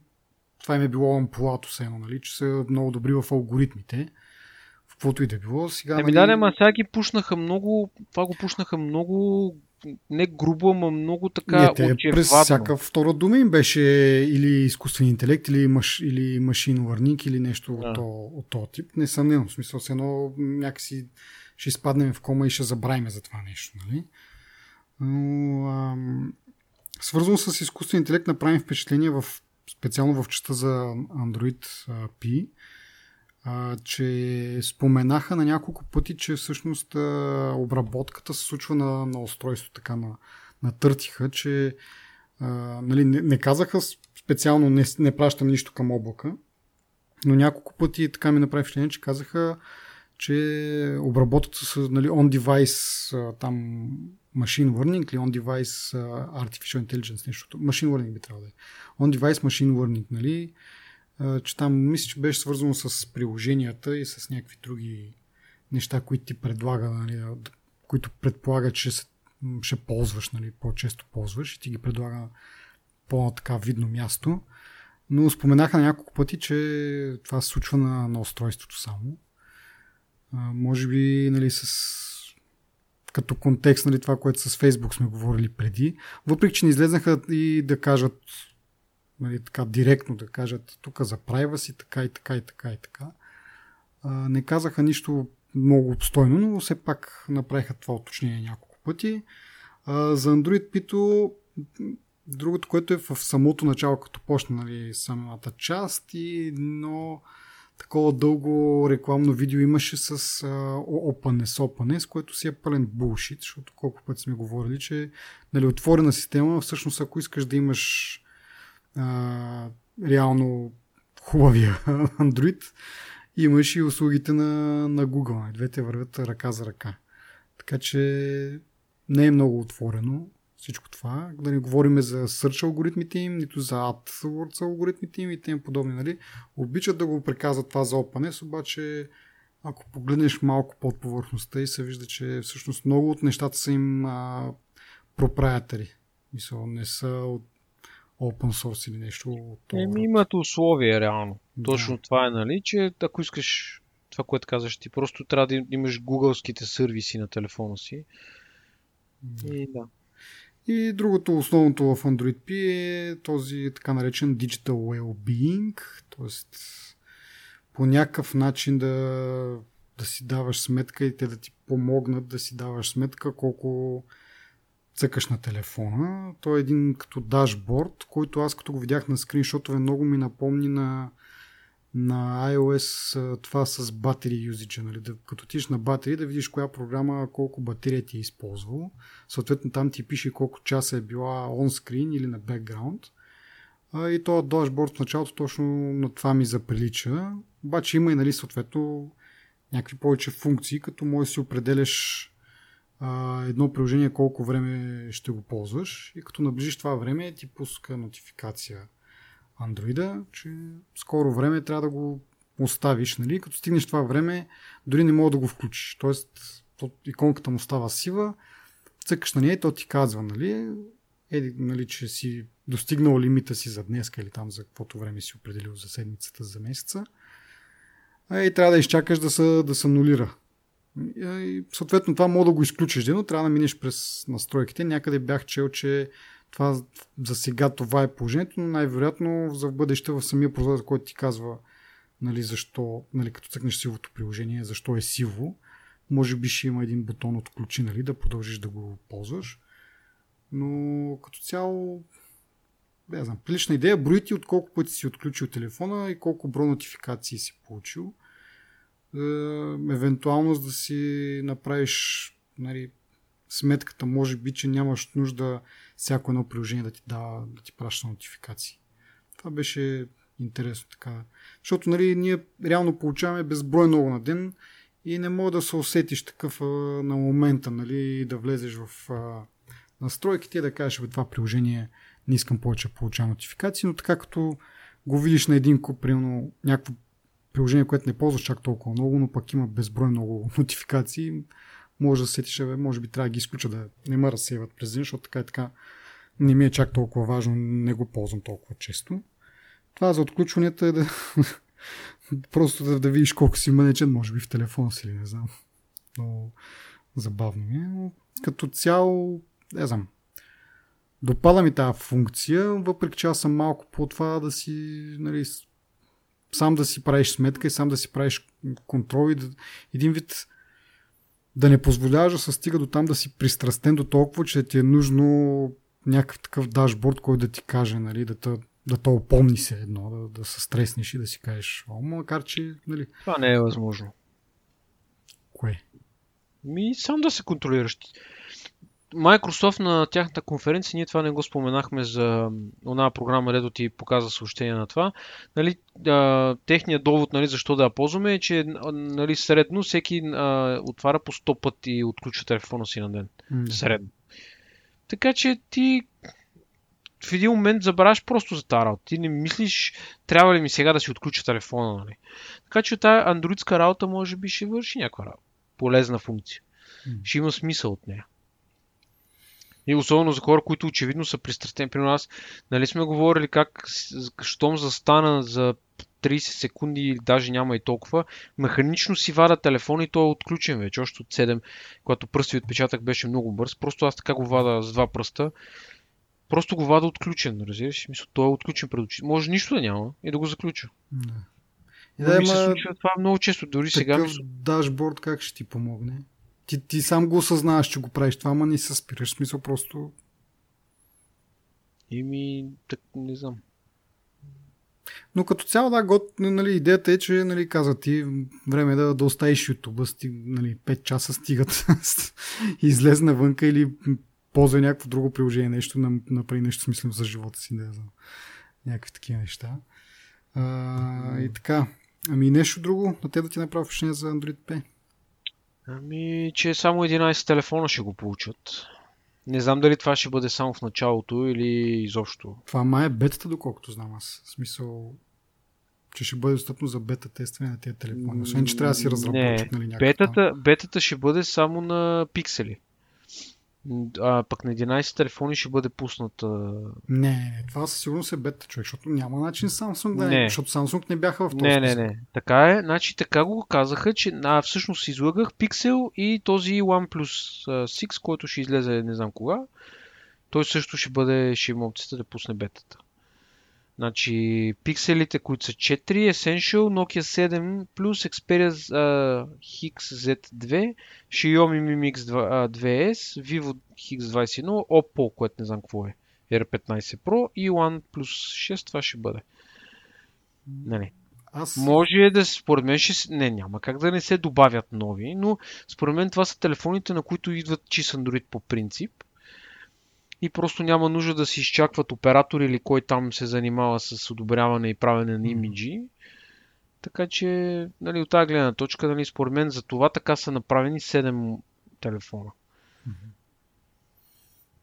това им е било ампулато все едно, нали, че са много добри в алгоритмите. В каквото и да било. Сега, Еми нали... да, ма сега ги пушнаха много, това го пушнаха много не грубо, ама много така не, те очевадно. през всяка втора дума им беше или изкуствен интелект, или, маш, или машин learning, или нещо да. от, от този тип. Несъмнено, в смисъл, с едно някакси ще изпаднем в кома и ще забравим за това нещо. Нали? Но, ам, свързано с изкуствен интелект направим впечатление в, специално в частта за Android P, че споменаха на няколко пъти, че всъщност обработката се случва на, на устройство, така на, търтиха, че а, нали, не, не казаха специално не, не пращам нищо към облака, но няколко пъти така ми направи впечатление, че казаха, че обработката с нали, on-device там machine learning или on-device artificial intelligence, нещото. Machine learning би трябвало да е. On-device machine learning, нали, че там мисля, че беше свързано с приложенията и с някакви други неща, които ти предлага, нали, които предполага, че ще ползваш, нали, по-често ползваш и ти ги предлага по-така видно място. Но споменаха няколко пъти, че това се случва на, на устройството само. А, може би нали, с като контекст нали, това, което с Фейсбук сме говорили преди. Въпреки, че не излезнаха и да кажат нали, така директно да кажат тук за прайва си, така и така и така и така. А, не казаха нищо много обстойно, но все пак направиха това уточнение няколко пъти. А, за Android Pito другото, което е в самото начало, като почна нали, самата част, и, но такова дълго рекламно видео имаше с а, Openness, Openness, което си е пълен булшит, защото колко пъти сме говорили, че нали, отворена система, всъщност ако искаш да имаш а, реално хубавия Android, имаш и услугите на, на Google. Двете вървят ръка за ръка. Така че не е много отворено всичко това. Да не говорим за search алгоритмите им, нито за AdWords алгоритмите им и тем подобни. Нали? Обичат да го приказват това за OpenS, обаче ако погледнеш малко под повърхността и се вижда, че всъщност много от нещата са им а, проприятари. Мисъл, не са от open source или нещо от това. Еми имат условия реално. Да. Точно това е, нали, че ако искаш това, което казваш ти, просто трябва да имаш гугълските сервиси на телефона си. Да. И да. И другото, основното в Android P е този така наречен Digital Wellbeing, т.е. по някакъв начин да, да си даваш сметка и те да ти помогнат да си даваш сметка колко цъкаш на телефона. Той е един като дашборд, който аз като го видях на скриншотове много ми напомни на, на iOS това с батери usage. Нали? Да, като тиш на батерии да видиш коя програма колко батерия ти е използвал. Съответно там ти пише колко часа е била онскрин или на бекграунд. И този дашборд в началото точно на това ми заприлича. Обаче има и нали, съответно някакви повече функции, като може да си определяш едно приложение колко време ще го ползваш и като наближиш това време ти пуска нотификация Android, че скоро време трябва да го оставиш, нали? Като стигнеш това време, дори не мога да го включиш. Тоест, иконката му става сива, цъкаш на нея и то ти казва, нали, е, нали, че си достигнал лимита си за днес или там за каквото време си определил за седмицата, за месеца. И трябва да изчакаш да се, да се анулира и, съответно това мога да го изключиш, но трябва да минеш през настройките. Някъде бях чел, че това за сега това е положението, но най-вероятно за в бъдеще в самия прозорец, който ти казва нали, защо, нали, като цъкнеш сивото приложение, защо е сиво, може би ще има един бутон отключи, нали, да продължиш да го ползваш. Но като цяло, не знам, прилична идея. Брои ти от колко пъти си отключил телефона и колко брой нотификации си получил. Е, евентуално да си направиш нали, сметката, може би, че нямаш нужда всяко едно приложение да ти, дава, да ти праща нотификации. Това беше интересно така. Защото нали, ние реално получаваме безброй много на ден и не мога да се усетиш такъв а, на момента, нали, да влезеш в а, настройките и да кажеш, бе, това приложение не искам повече да получавам нотификации, но така като го видиш на един куп, примерно някакво приложение, което не ползваш чак толкова много, но пък има безброй много нотификации, може да сетиш, може би трябва да ги изключа да не ме разсейват през ден, защото така и така не ми е чак толкова важно, не го ползвам толкова често. Това за отключванията е да просто да, да видиш колко си менеджен, може би в телефона си или не знам. Но забавно ми е. Но като цяло, не знам, допада ми тази функция, въпреки че аз съм малко по това да си, нали, сам да си правиш сметка и сам да си правиш контрол и да, един вид да не позволяваш да се стига до там да си пристрастен до толкова, че ти е нужно някакъв такъв дашборд, който да ти каже, нали, да те да то опомни се едно, да, да се стреснеш и да си кажеш, о, макар че, нали... Това не е възможно. Кое? Ми, сам да се контролираш. Microsoft на тяхната конференция, ние това не го споменахме за една програма, където ти показва съобщение на това. Нали, а, техният довод нали, защо да я ползваме е, че нали, средно всеки а, отваря по 100 пъти и отключва телефона си на ден. Mm. Средно. Така че ти в един момент забравяш просто за тази работа. Ти не мислиш, трябва ли ми сега да си отключа телефона, нали? Така че тази андроидска работа може би ще върши някаква работа. Полезна функция. Mm. Ще има смисъл от нея. И особено за хора, които очевидно са пристрастени. При нас, нали сме говорили как, щом застана за 30 секунди или даже няма и толкова, механично си вада телефон и той е отключен вече, още от 7, когато пръстови отпечатък беше много бърз. Просто аз така го вада с два пръста. Просто го вада отключен, разбираш? Мисля, той е отключен пред очите. Може нищо да няма и да го заключа. Не. И да, ми се случва това много често, дори сега. Мисля... дашборд как ще ти помогне? Ти, ти сам го осъзнаваш, че го правиш това, ама не се спираш. Смисъл просто... Ими, так, не знам. Но като цяло, да, год, нали, идеята е, че нали, каза ти, време е да, да оставиш YouTube, сти, нали, 5 часа стигат излез навънка или ползва някакво друго приложение, нещо, направи нещо смислено за живота си, не знам. Някакви такива неща. А, и така. Ами нещо друго на те да ти направи впечатление за Android P? Ами, че само 11 телефона ще го получат. Не знам дали това ще бъде само в началото или изобщо. Това май е бетата, доколкото знам аз. В смисъл, че ще бъде достъпно за бета тестване на тези телефони. Освен, че трябва да си разработчик, нали, бетата, бетата ще бъде само на пиксели. А пък на 11 телефони ще бъде пусната. Не, това със сигурност е бета, човек, защото няма начин Samsung да не, не защото Samsung не бяха в този Не, не, не. Така е, значи така го казаха, че а, всъщност излагах Pixel и този OnePlus 6, който ще излезе не знам кога. Той също ще бъде, ще има опцията да пусне бетата. Значи, пикселите, които са 4, Essential, Nokia 7 Plus, Xperia uh, HX-Z2, Xiaomi Mi Mix 2S, Vivo HX21, Oppo, което не знам какво е, R15 Pro и OnePlus 6, това ще бъде. Нали. Аз... Може да, според мен, ще... не, няма как да не се добавят нови, но според мен това са телефоните, на които идват чист Android по принцип и просто няма нужда да си изчакват оператор или кой там се занимава с одобряване и правене на имиджи. Така че, нали, от тази гледна точка, нали, според мен за това така са направени 7 телефона.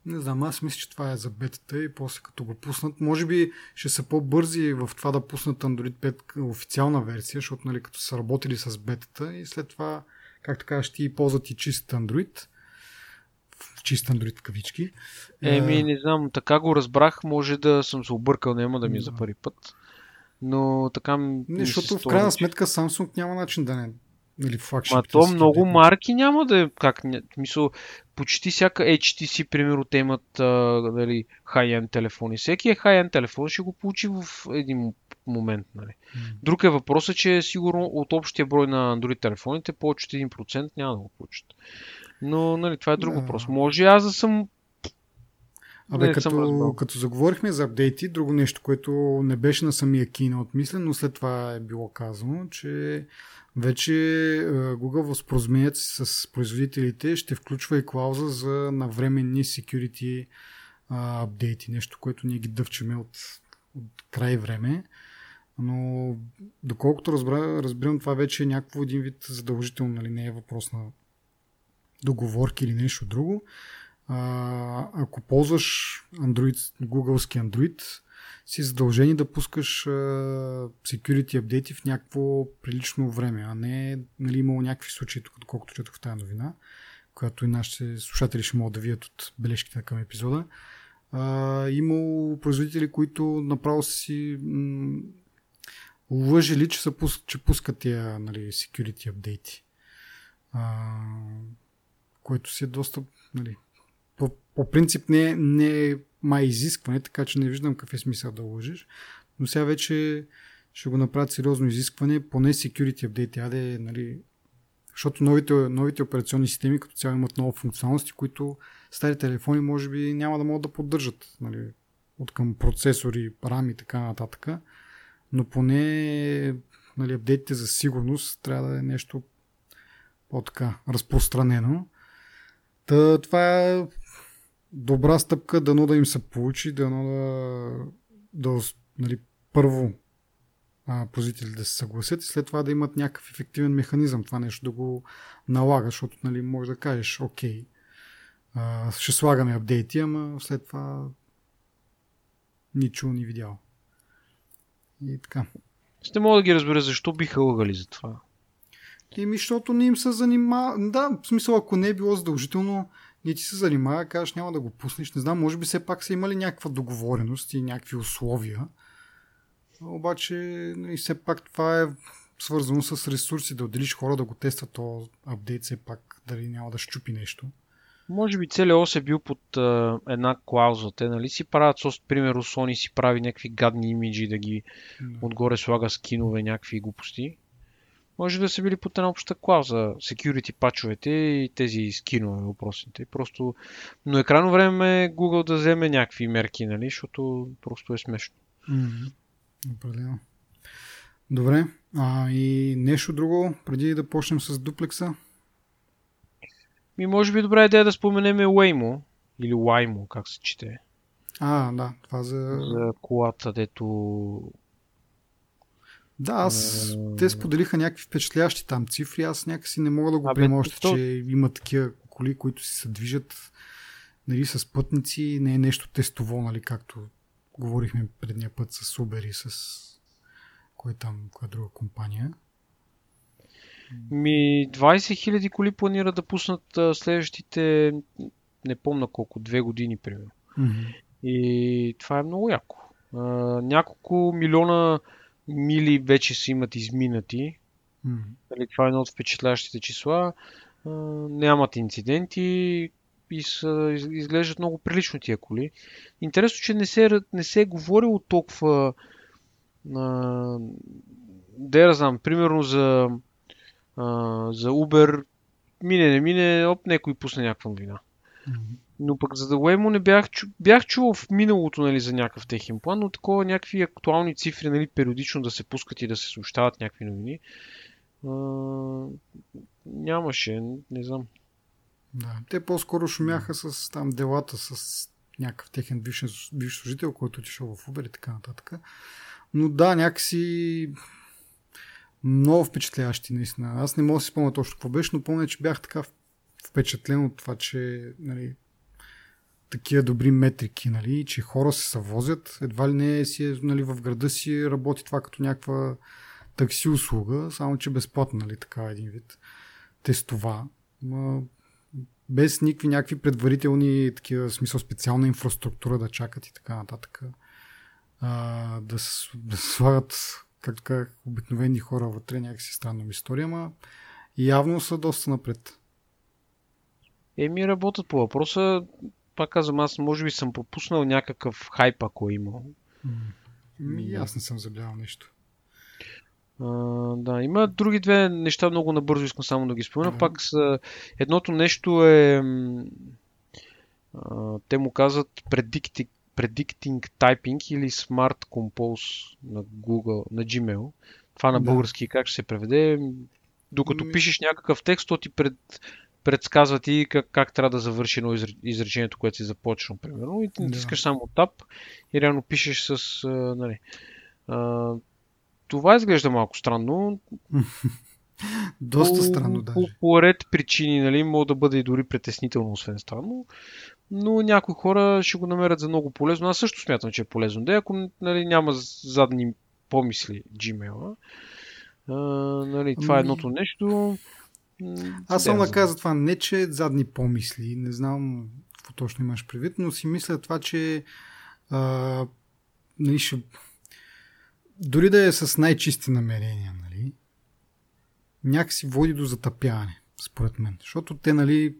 Не знам, аз мисля, че това е за бетата и после като го пуснат, може би ще са по-бързи в това да пуснат Android 5 официална версия, защото нали, като са работили с бетата и след това, както кажеш, ти ползват и чист Android, чист Android кавички. Еми, не знам, така го разбрах, може да съм се объркал, няма да ми е за първи път. Но така. Не, защото в крайна сметка Samsung няма начин да не флагшип. Ма то много да марки няма да е как. Мисъл, почти всяка HTC, примерно, те имат а, нали, high-end телефони. Всеки е high-end телефон ще го получи в един момент. Нали. Mm. Друг е въпросът, че сигурно от общия брой на Android телефоните повече от 1% няма да го получат. Но нали, това е друг да. въпрос. Може аз да съм Абе, Не съм като, разбрал. като заговорихме за апдейти, друго нещо, което не беше на самия кино отмислен, но след това е било казано, че вече е, Google в споразумението с производителите ще включва и клауза за навременни security апдейти. Нещо, което ние ги дъвчеме от, от край време. Но доколкото разбра, разбирам, това вече е някакво един вид задължително, нали? не е въпрос на договорки или нещо друго. А, ако ползваш Android, Googleски Android, си задължени да пускаш а, security апдейти в някакво прилично време, а не нали, имало някакви случаи, тук, доколкото четох в тази новина, която и нашите слушатели ще могат да видят от бележките към епизода. А, имало производители, които направо си лъжили, че, са, че пускат тия нали, security апдейти. Което си е доста нали, по, по принцип не, не е май изискване, така че не виждам какъв е смисъл да лъжиш. Но сега вече ще го направят сериозно изискване, поне security update, аде, нали, защото новите, новите операционни системи като цяло имат много функционалности, които стари телефони може би няма да могат да поддържат. Нали, от към процесори, RAM и така нататък. Но поне нали, апдейтите за сигурност трябва да е нещо по-така разпространено. Та, това е добра стъпка, дано да им се получи, дано да, да нали, първо а, производителите да се съгласят и след това да имат някакъв ефективен механизъм това нещо да го налага, защото нали, може да кажеш, окей, а, ще слагаме апдейти, ама след това ни ни видял. И така. Ще мога да ги разбера защо биха лъгали за това. Еми, защото не им се занимава. Да, в смисъл, ако не е било задължително, не ти се занимава, кажеш няма да го пуснеш. Не знам, може би все пак са имали някаква договореност и някакви условия. Обаче, и все пак това е свързано с ресурси, да отделиш хора да го тестват то апдейт, все пак дали няма да щупи нещо. Може би целият ос е бил под а, една клауза. Те нали си правят, сос, примерно Sony си прави някакви гадни имиджи да ги Да. отгоре слага скинове, някакви глупости. Може да са били под една обща клауза. Security пачовете и тези скинове въпросните. Просто... Но е крайно време Google да вземе някакви мерки, нали? Защото просто е смешно. Определено. Добре. А, и нещо друго, преди да почнем с дуплекса. И може би добра идея да споменем Waymo. Или Waymo, как се чете. А, да, това за... За колата, дето Да, аз... Те споделиха някакви впечатляващи там цифри. Аз някакси не мога да го приема още, то- че има такива коли, които си се движат нали, с пътници. Не е нещо тестово, нали, както говорихме предния път с Uber и с кой там, коя друга компания. Ми 20 000 коли планират да пуснат следващите, не помня колко, две години примерно. Мгм. И това е много яко. А, няколко милиона мили вече са имат изминати. Мгм. Нали, това е едно от впечатляващите числа. А, нямат инциденти и са, из- изглеждат много прилично тия коли. Интересно, че не се, не се е говорило толкова а, да я знам, примерно за, а, за Uber мине, не мине, оп, някой пусне някаква новина. Мгм. Но пък за Waymo не бях, чу... бях чувал в миналото нали, за някакъв техен план, но такова някакви актуални цифри нали, периодично да се пускат и да се съобщават някакви новини. А, нямаше, не знам. Да. Те по-скоро шумяха с там делата с някакъв техен бивш, бивш служител, който отишъл в Uber и така нататък. Но да, някакси много впечатляващи наистина. Аз не мога да си спомня точно какво беше, но помня, че бях така впечатлен от това, че нали, такива добри метрики, нали, че хора се съвозят, едва ли не си е, нали, в града си работи това като някаква такси услуга, само че безплатно, нали, така един вид тестова. Ма, без никакви някакви предварителни такива, смисъл специална инфраструктура да чакат и така нататък. А, да, с- да се слагат, както казах, обикновени хора вътре, някакси странна история, ама явно са доста напред. Еми работят по въпроса. Пак казвам, аз може би съм пропуснал някакъв хайп, ако е имал. Ми, Да. аз не съм забелязал нещо. А, да, има други две неща, много набързо искам само да ги спомена. Да. Пак са... Едното нещо е... А, те му казват predicting, predicting typing или Smart Compose на Google, на Gmail. Това на Да. български как ще се преведе? Докато Ми- пишеш някакъв текст, то ти пред, предсказва ти как, как трябва да завърши едно изр- изречението, което си започнал, примерно. И ти Да. натискаш само тап и реално пишеш с... А, нали, а, това изглежда малко странно. Доста по, странно По, даже. по ред причини, нали, може да бъде и дори притеснително, освен странно. Но някои хора ще го намерят за много полезно. Аз също смятам, че е полезно. Да, ако нали, няма задни помисли Gmail. А, нали, това е Ами- едното нещо. Аз само да, кажа това, не че задни помисли, не знам какво точно имаш предвид, но си мисля това, че а, нали, ще... дори да е с най-чисти намерения, нали, някакси води до затъпяване, според мен. Защото те, нали,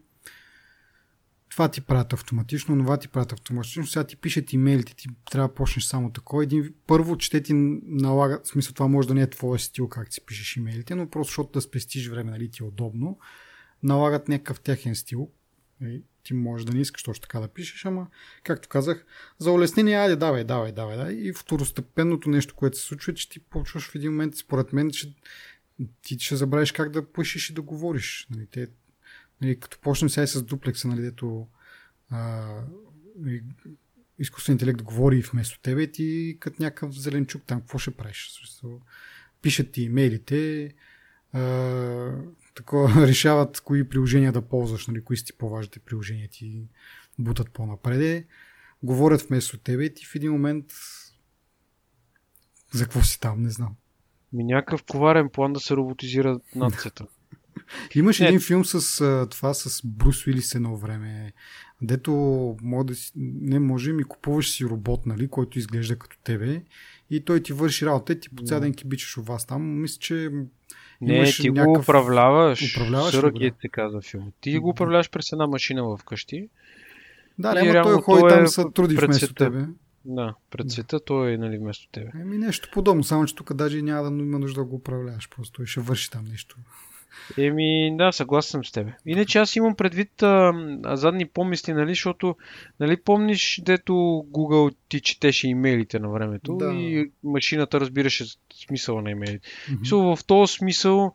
това ти правят автоматично, това ти правят автоматично, сега ти пишат имейлите, ти трябва да почнеш само такова. Един, първо, че те ти налагат, в смисъл това може да не е твоя стил, как си пишеш имейлите, но просто защото да спестиш време, нали ти е удобно, налагат някакъв техен стил. И ти можеш да не искаш точно така да пишеш, ама, както казах, за улеснение, айде, давай, давай, давай, давай. И второстепенното нещо, което се случва, е, че ти почваш в един момент, според мен, че ти ще забравиш как да пишеш и да говориш. Нали, те, нали, като почнем сега и с дуплекса, нали, дето а, нали, изкуствен интелект говори вместо тебе, ти като някакъв зеленчук там, какво ще правиш? Пишат ти имейлите, а, такова, решават кои приложения да ползваш, нали, кои са ти по-важните приложения, ти бутат по-напреде, говорят вместо тебе и ти в един момент за какво си там, не знам. Ми някакъв коварен план да се роботизира нацията. Имаш Не. един филм с това с Брус Уилис едно време, дето може да си, не може ми купуваш си робот, нали, който изглежда като тебе и той ти върши работа ти по цял Да. ден кибичаш у вас там. Мисля, че Не, ти го някакъв- управляваш. Управляваш го, Съргет да? се казва филм. Ти го управляваш през една машина вкъщи. да, И не, той ходи той там е се труди вместо тебе. Да, пред Да. света той е нали, вместо тебе. Еми нещо подобно, само че тук даже няма да има нужда да го управляваш, просто той ще върши там нещо. Еми, да, съгласен съм с тебе. Иначе аз имам предвид а, а, задни помисли, нали, защото, нали, помниш, дето Google ти четеше имейлите на времето Да. и машината разбираше смисъла на имейлите. Мисъл, в този смисъл,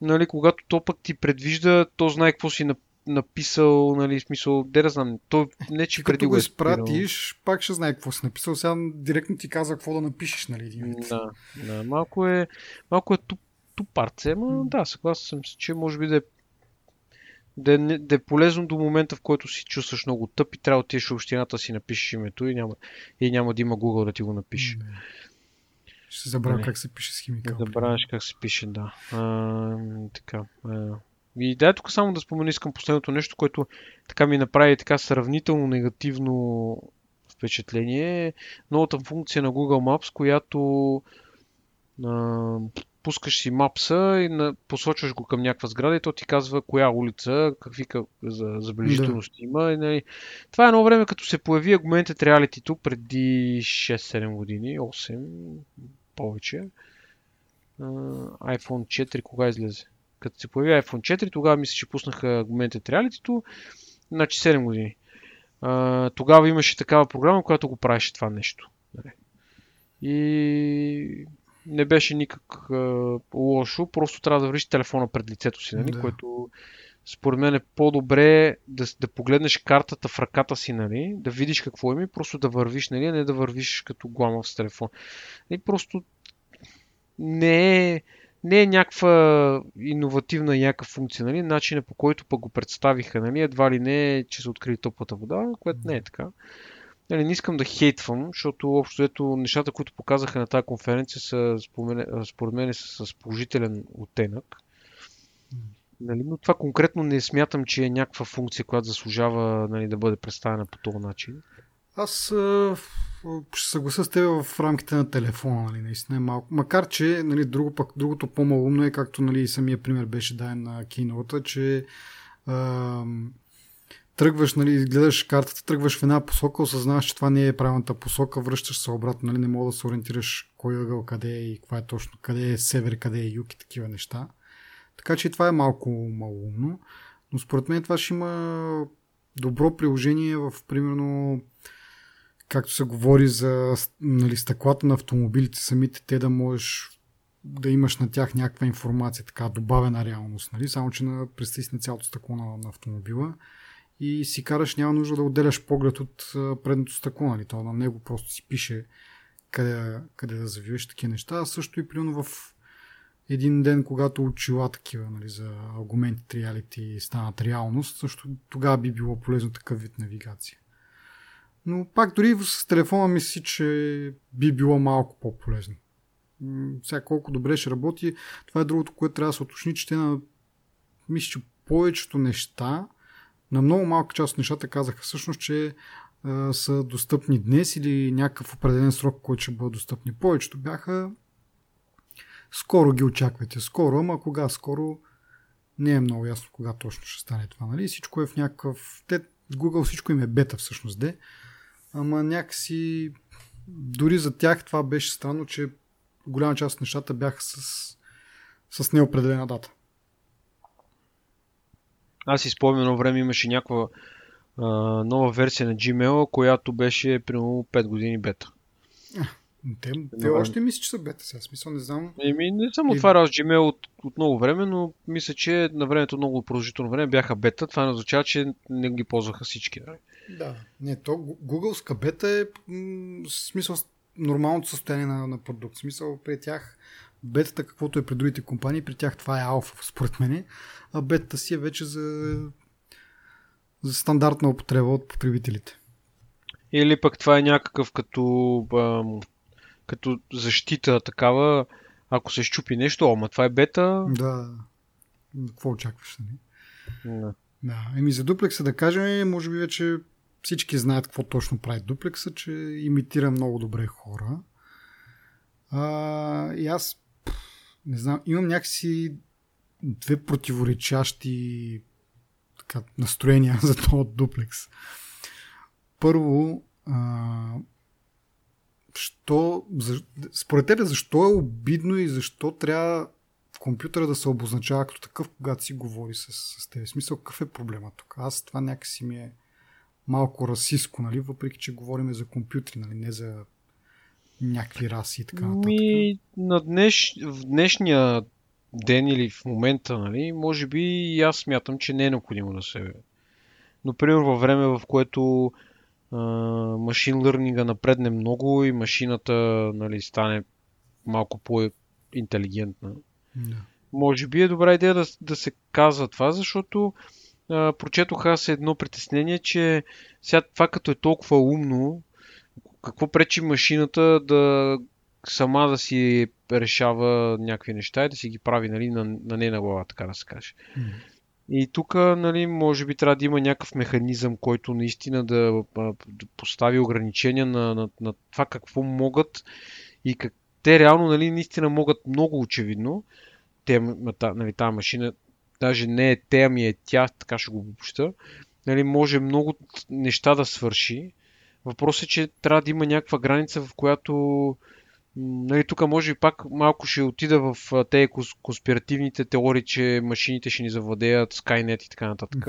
нали, когато то пък ти предвижда, то знае какво си нап- написал, нали, смисъл, де да знам, то не че преди като го е изпратиш, пак ще знае какво си написал. Сега директно ти казва какво да напишеш, нали? един вид. Да, да, малко е, малко е туп, тупарце, ама да, съгласен съм, с- че може би да е, да, е, да е полезно до момента, в който си чувстваш много тъп и трябва да отидеш в общината си напишеш името и няма, и няма да има Google да ти го напише. М, Ще забравя Нали. как се пише с химикал. забравяш как се пише, да. А, така. А, и да, тук само да спомена, искам последното нещо, което така ми направи така сравнително негативно впечатление. Новата функция на Google Maps, която а, пускаш си мапса и на, посочваш го към някаква сграда и то ти казва коя улица, какви ка- за, забележителности има. И, нали, това е едно време, като се появи Augmented Reality преди 6-7 години, 8 повече. А, iPhone 4 кога излезе? Като се появи iPhone 4, тогава мисля, че пуснаха Augmented Reality, значи 7 години. А, тогава имаше такава програма, която го правеше това нещо. Нали. И не беше никак а, лошо, просто трябва да вриш телефона пред лицето си, нали? Да. което според мен е по-добре да, да погледнеш картата в ръката си, нали? да видиш какво има и просто да вървиш, нали? а не да вървиш като гламав с телефон. И просто не е, не е някаква иновативна някаква функция, нали? начинът по който пък го представиха, нали? едва ли не е, че са открили топлата вода, което не е така. Нали, не искам да хейтвам, защото общо ето нещата, които показаха на тази конференция са според мен са с положителен оттенък. Нали, но това конкретно не смятам, че е някаква функция, която заслужава нали, да бъде представена по този начин. Аз а, ще съглася с теб в рамките на телефона, нали, наистина е малко. Макар, че нали, друго, пък, другото по-малумно е, както нали, самия пример беше даден на кинота, че а, тръгваш, нали, гледаш картата, тръгваш в една посока, осъзнаваш, че това не е правилната посока, връщаш се обратно, нали, не мога да се ориентираш кой ъгъл, къде е и каква е точно, къде е север, къде е юг и такива неща. Така че това е малко малумно, но според мен това ще има добро приложение в, примерно, както се говори за нали, стъклата на автомобилите, самите те да можеш да имаш на тях някаква информация, така добавена реалност, нали? само че на, представи на цялото стъкло на, на автомобила и си караш, няма нужда да отделяш поглед от предното стъкло, нали? То на него просто си пише къде, къде да завиеш такива неща. А също и примерно в един ден, когато очила такива нали, за аргументи реалити станат реалност, също тогава би било полезно такъв вид навигация. Но пак дори с телефона мисли, че би било малко по-полезно. Сега колко добре ще работи, това е другото, което трябва да се уточни, че те на мисля, че повечето неща, на много малка част от нещата казаха всъщност, че а, са достъпни днес или някакъв определен срок, който ще бъдат достъпни. Повечето бяха скоро ги очаквайте. Скоро, ама кога скоро не е много ясно кога точно ще стане това. Нали? Всичко е в някакъв... Те, Google всичко им е бета всъщност, де. Ама някакси дори за тях това беше странно, че голяма част от нещата бяха с, с неопределена дата. Аз си спомням едно време имаше някаква а, нова версия на Gmail, която беше примерно 5 години бета. Те, те Но, още мисля, че са бета сега. Смисъл, не знам. Еми, не съм отварял с Gmail от, от много време, но мисля, че на времето много продължително време бяха бета. Това не означава, че не ги ползваха всички. Нали? Да. Не, то Googleска бета е м- смисъл нормалното състояние на, на продукт. Смисъл при тях бетата, каквото е при другите компании, при тях това е алфа, според мен. А бетата си е вече за, за стандартна употреба от потребителите. Или пък това е някакъв като, ам, като защита такава, ако се щупи нещо, ама това е бета. Да. Какво очакваш? Не? Нали? Да. Да. Еми за дуплекса да кажем, може би вече всички знаят какво точно прави дуплекса, че имитира много добре хора. А, и аз не знам, имам някакси две противоречащи така, настроения за този дуплекс. Първо, а, що, за, според тебе защо е обидно и защо трябва компютъра да се обозначава като такъв, когато си говори с, с теб? Смисъл, какъв е проблема тук? Аз това някакси ми е малко расистко, нали? въпреки че говорим за компютри, нали? не за някакви раси и така нататък. Ми, на днеш, в днешния ден или в момента, нали, може би и аз смятам, че не е необходимо да се... Но, примерно, във време, в което машин лърнинга напредне много и машината нали, стане малко по-интелигентна. Да. Може би е добра идея да, да се казва това, защото а, прочетох аз едно притеснение, че сега това като е толкова умно, какво пречи машината да сама да си решава някакви неща и да си ги прави нали, на, на не на глава, така да се каже. Mm. И тук, нали, може би трябва да има някакъв механизъм, който наистина да, да постави ограничения на, на, на това какво могат и как те реално, нали, наистина могат много очевидно. Те, нали, тази машина, даже не е те, ами е тя, така ще го обобща, нали, може много неща да свърши. Въпросът е, че трябва да има някаква граница, в която Нали, тук може би пак малко ще отида в тези конспиративните теории, че машините ще ни завладеят, Skynet и така нататък.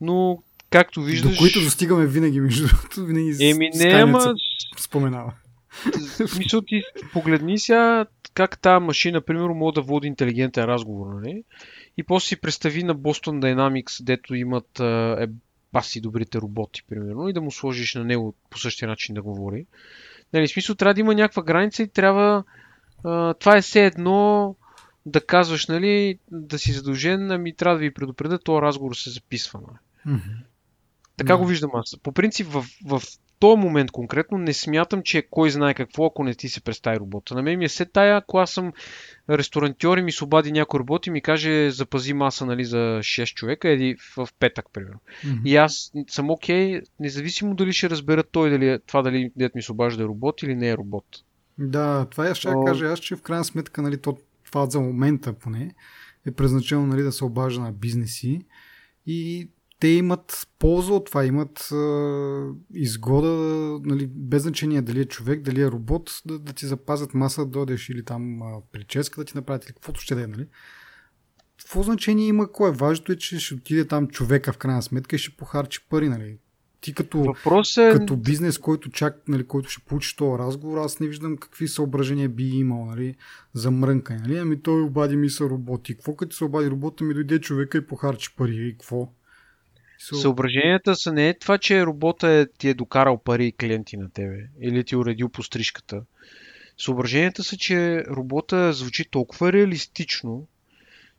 Но, както виждаш... До които достигаме винаги, между другото, винаги Еми, не, ама... споменава. Мисля, ти погледни сега как тази машина, примерно, може да води интелигентен разговор, нали? И после си представи на Boston Dynamics, дето имат е, баси добрите роботи, примерно, и да му сложиш на него по същия начин да говори. Нали, в смисъл трябва да има някаква граница и трябва... А, това е все едно да казваш, нали, да си задължен, ами трябва да ви предупредя, този разговор се записва. Нали. Mm-hmm. Така yeah. го виждам аз. По принцип, в, в този момент конкретно не смятам, че кой знае какво, ако не ти се представи робота. На мен ми е се тая, ако аз съм ресторантьор и ми се обади някой робот и ми каже запази маса нали, за 6 човека или в петък, примерно. Mm-hmm. И аз съм окей, okay, независимо дали ще разбера той дали е, това дали дет ми се обажда е робот или не е робот. Да, това я ще О... кажа аз, че в крайна сметка нали, то, това за момента поне е предназначено нали, да се обажда на бизнеси и те имат полза от това, имат а, изгода, нали, без значение дали е човек, дали е робот, да, да ти запазят маса, да дойдеш или там а, прическа да ти направят или каквото ще да е, нали? какво значение има кой? Важното е, че ще отиде там човека в крайна сметка и ще похарчи пари, нали? Ти като, Въпрос е... като бизнес, който чак, нали, който ще получи този разговор, аз не виждам какви съображения би имал, нали, за мрънкане, нали? Ами той обади ми са роботи. Какво като се обади робота ми дойде човека и похарчи пари и какво? So... Съображенията са не е това, че робота е, ти е докарал пари и клиенти на тебе или ти е уредил пострижката. Съображенията са, че робота звучи толкова реалистично,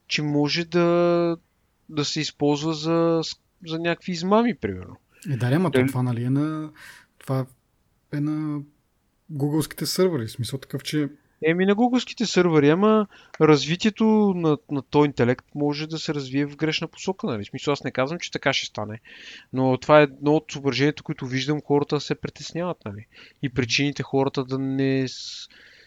че може да, да се използва за, за някакви измами, примерно. Е, да, ама Дали... това, нали, е на, това е на гугълските сървъри. В смисъл такъв, че Еми на гугълските сървъри, ама развитието на, на този интелект може да се развие в грешна посока. Нали? Смисъл, аз не казвам, че така ще стане. Но това е едно от съображението, които виждам хората се притесняват. Нали? И причините хората да не...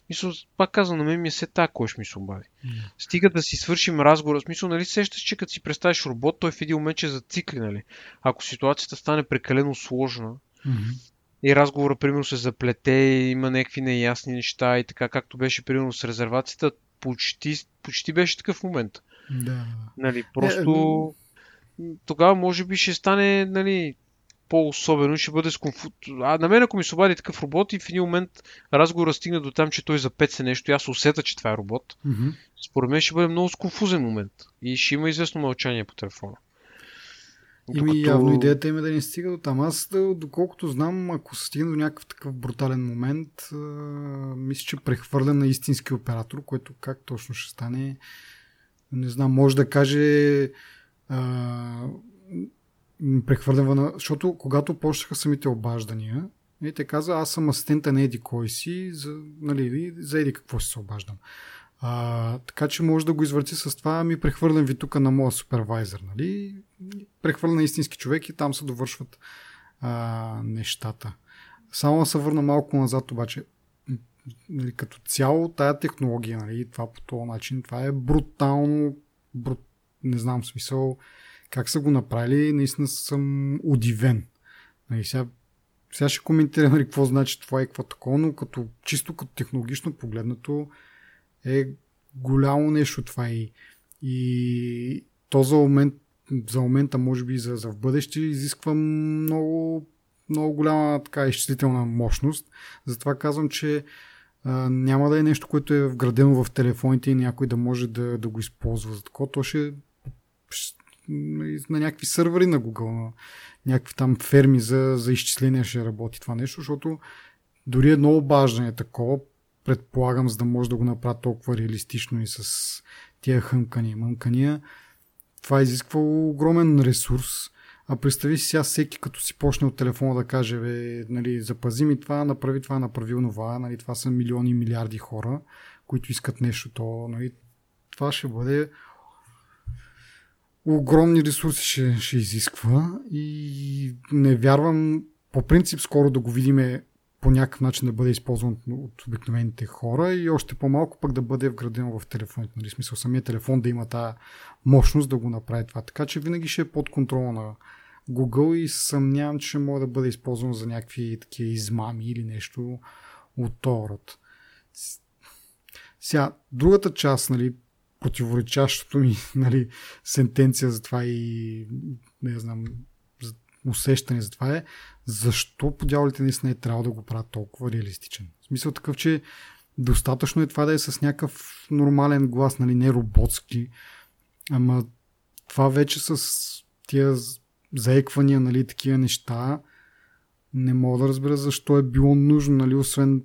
Мисъл, пак казвам, на мен ми е се така, кой ще ми се обади. Mm. Стига да си свършим разговора. Смисъл, нали сещаш, че като си представиш робот, той в един момент ще зацикли, нали? Ако ситуацията стане прекалено сложна, mm-hmm и разговора, примерно, се заплете, има някакви неясни неща и така, както беше, примерно, с резервацията, почти, почти беше такъв момент. Да. Нали, просто е, тогава може би ще стане, нали, по-особено, ще бъде сконфу... А на мен ако ми се обади такъв робот и в един момент разговорът стигне до там, че той запеце нещо и аз усета, че това е робот, mm-hmm. според мен ще бъде много сконфузен момент и ще има известно мълчание по телефона. Ими Докато... явно идеята им е да не стига до там. Аз, доколкото знам, ако се стигне до някакъв такъв брутален момент, а, мисля, че прехвърля на истински оператор, което как точно ще стане, не знам, може да каже а, прехвърлява на... Защото когато почнаха самите обаждания, и те каза, аз съм асистента на Еди кой си, за, нали, за Еди какво си се обаждам. А, така че може да го извърти с това, ми прехвърлям ви тук на моя супервайзър, нали? Прехвърля истински човек и там се довършват а, нещата. Само да се върна малко назад, обаче, нали, като цяло тая технология, нали, това по този начин, това е брутално, брут, не знам смисъл, как са го направили, наистина съм удивен. Нали, сега, сега ще коментирам нали, какво значи това и какво такова, но като, чисто като технологично погледнато, е голямо нещо това и, и то за, момент, за момента, може би за, за в бъдеще, изисква много, много голяма така изчислителна мощност. Затова казвам, че а, няма да е нещо, което е вградено в телефоните и някой да може да, да го използва за такова. То ще, на някакви сървъри на Google, на някакви там ферми за, за изчисление ще работи това нещо, защото дори едно обаждане такова предполагам, за да може да го направя толкова реалистично и с тия хъмкания и мънкания, това изисква огромен ресурс. А представи си сега всеки, като си почне от телефона да каже, бе, нали, запази ми това, направи това, направи това, нали, това са милиони, милиарди хора, които искат нещо, то, нали, това ще бъде огромни ресурси ще, ще изисква и не вярвам по принцип скоро да го видиме по някакъв начин да бъде използван от обикновените хора и още по-малко пък да бъде вградено в телефоните. Нали, смисъл самия телефон да има тази мощност да го направи това. Така че винаги ще е под контрола на Google и съмнявам, че може да бъде използвано за някакви такива измами или нещо от род. Сега, другата част, нали, противоречащото ми нали, сентенция за това и не знам, усещане за това е защо по дяволите наистина е трябва да го правят толкова реалистичен. В смисъл такъв, че достатъчно е това да е с някакъв нормален глас, нали, не роботски, ама това вече с тия заеквания, нали, такива неща, не мога да разбера защо е било нужно, нали, освен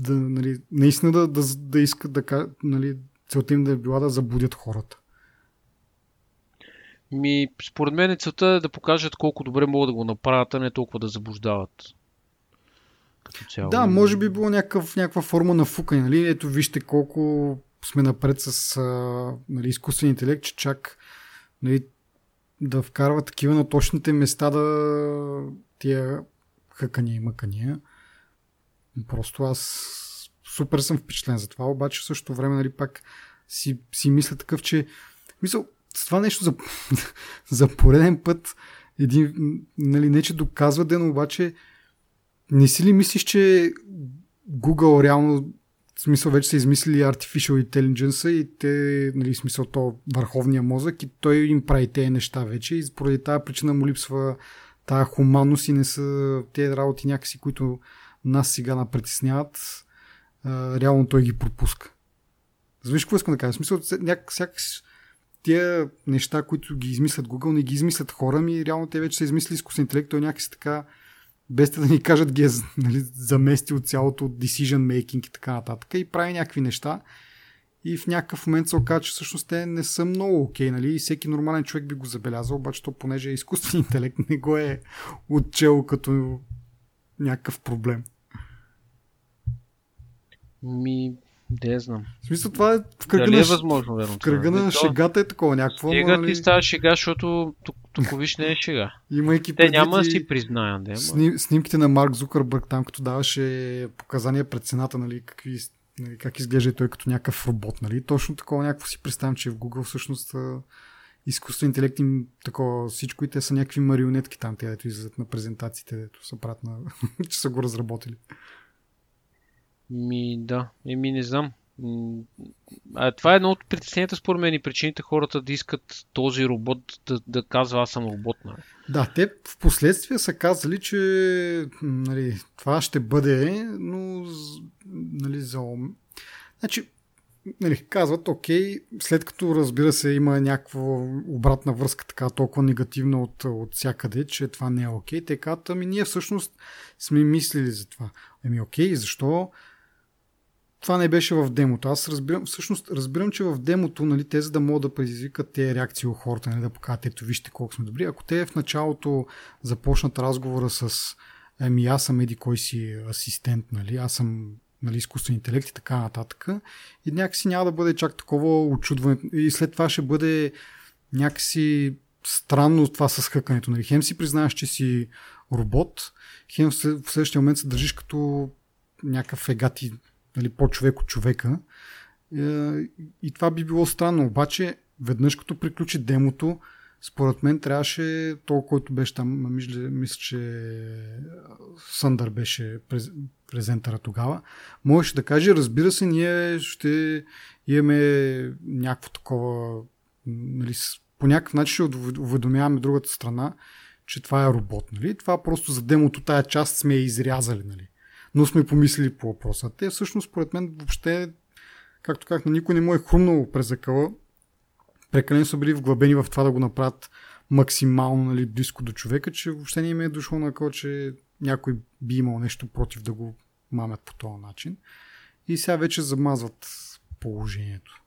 да, нали, наистина да, да, да искат да, нали, целта им да е била да забудят хората. Ми, според мен целта е да покажат колко добре могат да го направят, а не толкова да заблуждават. Като цяло. Да, може би било някакъв, някаква форма на фука. Нали? Ето вижте колко сме напред с а, нали, изкуствен интелект, че чак нали, да вкарва такива на точните места да тия хъкания и мъкания. Просто аз супер съм впечатлен за това, обаче в същото време нали, пак си, си мисля такъв, че мисъл, с това нещо за, за пореден път един, нали, не че доказва ден, обаче не си ли мислиш, че Google реално в смисъл вече са измислили Artificial Intelligence и те, нали, в смисъл то върховния мозък и той им прави тези неща вече и поради тази причина му липсва тая хуманност и не са тези работи някакси, които нас сега напритесняват, реално той ги пропуска. Завиш какво искам да кажа? В смисъл, няк, сякаш тия неща, които ги измислят Google, не ги измислят хора ми, реално те вече са измислили изкуствен интелект, той някакси така без да ни кажат ги е нали, заместил цялото decision making и така нататък и прави някакви неща и в някакъв момент се оказа, че всъщност те не са много окей, нали? И всеки нормален човек би го забелязал, обаче то понеже е изкуствен интелект, не го е отчел като някакъв проблем. Ми, я знам. В смисъл това е в кръга Дали на, е възможно, верно? в кръга на шегата е такова някакво. Сега нали, ти става шега, защото тук, тук виж не е шега. имайки Те няма да и си признаят, да. Сним, снимките на Марк Зукърбърг там, като даваше показания пред цената, нали, какви, нали, как изглежда той като някакъв робот. Нали. Точно такова някакво си представям, че в Google всъщност изкуствен интелект им такова всичко и те са някакви марионетки там, те дето излизат на презентациите, дето са правят на, че са го разработили. Ми, да. Еми, не знам. А, това е едно от притесненията, според мен, и причините хората да искат този робот да, да казва аз съм робот. Нали? Да, те в последствие са казали, че нали, това ще бъде, но нали, за... Значи, нали, казват, окей, след като разбира се има някаква обратна връзка така толкова негативна от, от всякъде, че това не е окей, те казват, ами ние всъщност сме мислили за това. Ами окей, защо това не беше в демото. Аз разбирам, всъщност разбирам, че в демото, нали, те за да могат да предизвикат тези реакции у хората, нали, да покажат, ето вижте колко сме добри. Ако те в началото започнат разговора с ами аз съм еди кой си асистент, нали, аз съм нали, изкуствен интелект и така нататък. И някакси няма да бъде чак такова очудване. И след това ще бъде някакси странно това с хъкането. Нали. Хем си признаеш, че си робот, хем в следващия момент се държиш като някакъв егати нали, по-човек от човека. Е, И това би било странно. Обаче, веднъж като приключи демото, според мен трябваше то, който беше там, мисля, мисля че Съндър беше през, презентъра тогава, можеше да каже, разбира се, ние ще имаме някакво такова, нали, по някакъв начин ще увед- уведомяваме другата страна, че това е робот. Нали? Това просто за демото тая част сме изрязали. Нали? Но сме помислили по въпроса. Те всъщност, според мен, въобще, както казах, на никой не му е хрумнало през закъла. Прекалено са били вглъбени в това да го направят максимално нали, близко до човека, че въобще не им е дошло на къл, че някой би имал нещо против да го мамят по този начин. И сега вече замазват положението.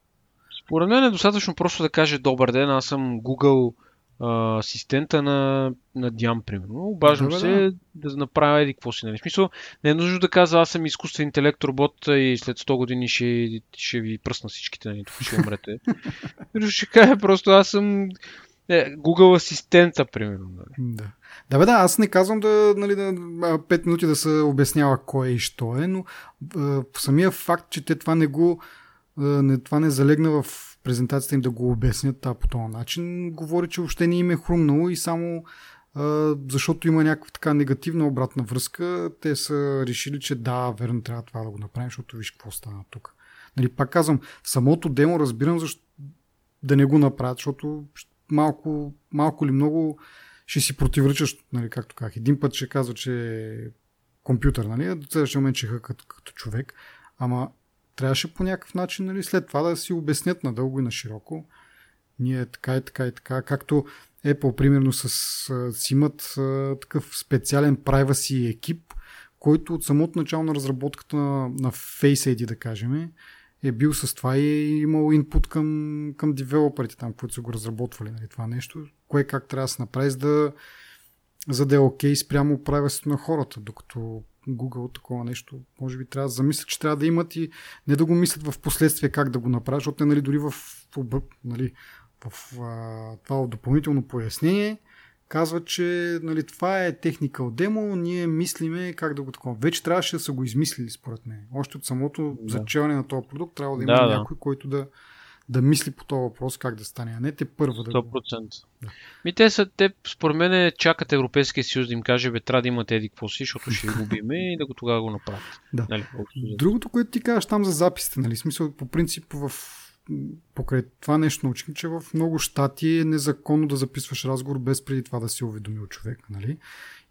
Според мен е достатъчно просто да каже добър ден, аз съм Google а, асистента на, на Диан, примерно. Обаждам Да, бе, се да направя еди какво си. Нали? В смисъл, не е нужно да казва аз съм изкуствен интелект робот и след 100 години ще, ще ви пръсна всичките, нали? тук ще умрете. Ще каже просто аз съм е, Google асистента, примерно. Нали? Да. Да, бе, да, аз не казвам да, нали, да 5 минути да се обяснява кой е и що е, но а, самия факт, че те това не го не, това не залегна в презентацията им да го обяснят а, по този начин, говори, че въобще не им е хрумнало и само а, защото има някаква така негативна обратна връзка, те са решили, че да, верно трябва това да го направим, защото виж какво стана тук. Нали, пак казвам, самото демо разбирам защо да не го направят, защото малко, малко или много ще си противоречаш, нали, както казах. Един път ще казва, че е компютър, нали, а до следващия момент ще е като, като човек, ама трябваше по някакъв начин, нали, след това да си обяснят надълго и на широко. Ние така и така и така, както Apple, примерно, с, си имат такъв специален privacy екип, който от самото начало на разработката на, на Face ID, да кажем, е бил с това и е имал инпут към, към девелоперите там, които са го разработвали нали, това нещо, кое как трябва да се направи, за да, за да е окей спрямо правилството на хората, докато Google такова нещо, може би трябва да замислят, че трябва да имат и не да го мислят в последствие как да го направят, защото нали, дори в, нали, в а, това допълнително пояснение казват, че нали, това е техникал демо, ние мислиме как да го такова. Вече трябваше да са го измислили, според мен. Още от самото Да. зачеване на този продукт трябва да има Да, да. някой, който да, да мисли по този въпрос как да стане, а не те първа да 100%. Да. Ми те са, те според мен чакат Европейския съюз да им каже, бе, трябва да имате еди какво си, защото ще ви губиме и да го тогава го направят. Да. Нали, Другото, което ти кажеш там за записите, нали, смисъл по принцип в покрай това нещо научихме, че в много щати е незаконно да записваш разговор без преди това да си уведомил човек, нали?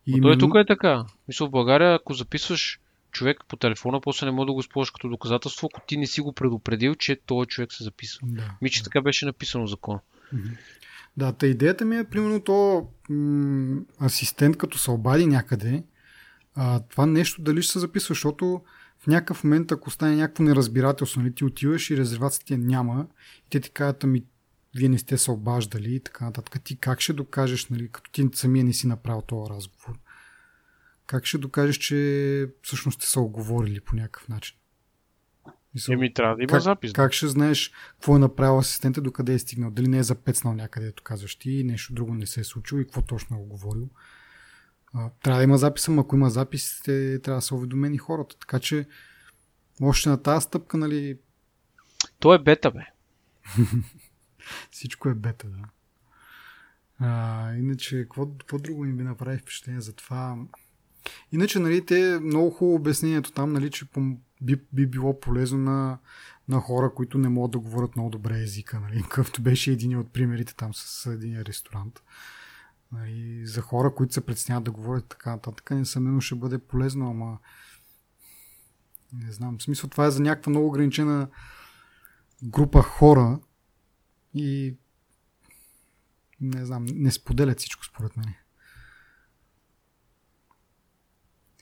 И Но той тук е така. Мисля, в България, ако записваш човек по телефона, после не може да го използваш като доказателство, ако ти не си го предупредил, че този човек се записва. Да, Ми, че да. така беше написано в закона. Да, та идеята ми е, примерно, то м- асистент, като се обади някъде, а, това нещо дали ще се записва, защото в някакъв момент, ако стане някакво неразбирателство, нали, ти отиваш и резервацията няма, и те ти кажат, ами вие не сте се обаждали и така нататък. Ти как ще докажеш, нали, като ти самия не си направил този разговор? Как ще докажеш, че всъщност сте се оговорили по някакъв начин? Мисъл, Еми, трябва да има как, запис. Как ще знаеш какво е направил асистента, докъде е стигнал? Дали не е запецнал някъде, ето казваш ти, нещо друго не се е случило и какво точно е оговорил? А, трябва да има запис, ама ако има запис, те трябва да са уведомени хората. Така че, още на тази стъпка, нали... То е бета, бе. Всичко е бета, да. А, иначе, какво, какво друго ми би направи впечатление за това? Иначе, нали, те много хубаво обяснението там, нали, че би, би било полезно на, на хора, които не могат да говорят много добре езика, нали, какъвто беше един от примерите там с един ресторант. Нали, за хора, които се предсняват да говорят така нататък, несъмнено ще бъде полезно, ама не знам. В смисъл това е за някаква много ограничена група хора и не знам, не споделят всичко според мен.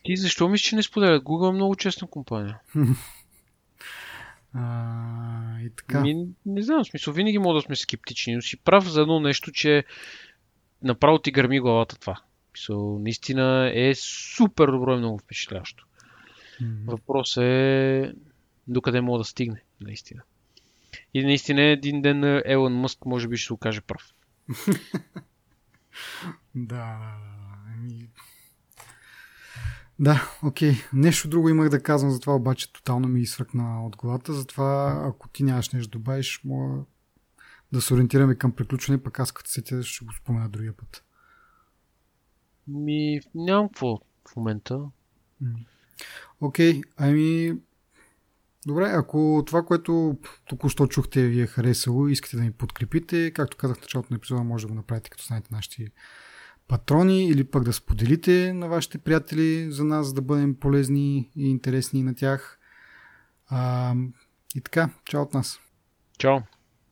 Ти защо мислиш, че не споделят? Google е много честна компания. а, и така. Ми, не знам, в смисъл, винаги мога да сме скептични, но си прав за едно нещо, че направо ти гърми главата това. Мисъл, наистина е супер добро и много впечатляващо. Mm-hmm. Въпрос е докъде мога да стигне, наистина. И наистина един ден Елон Мъск може би ще се окаже прав. да, ами... Да, окей. Нещо друго имах да казвам за това, обаче тотално ми изсвъркна от главата. Затова, ако ти нямаш нещо да добавиш, мога да се ориентираме към приключване, пък аз като сетя ще го спомена другия път. Ми, нямам какво в момента. Окей, okay, ами... Добре, ако това, което току-що чухте ви е харесало и искате да ни подкрепите, както казах в началото на епизода, може да го направите като станете нашите патрони или пък да споделите на вашите приятели за нас, да бъдем полезни и интересни на тях. А, и така, чао от нас. Чао.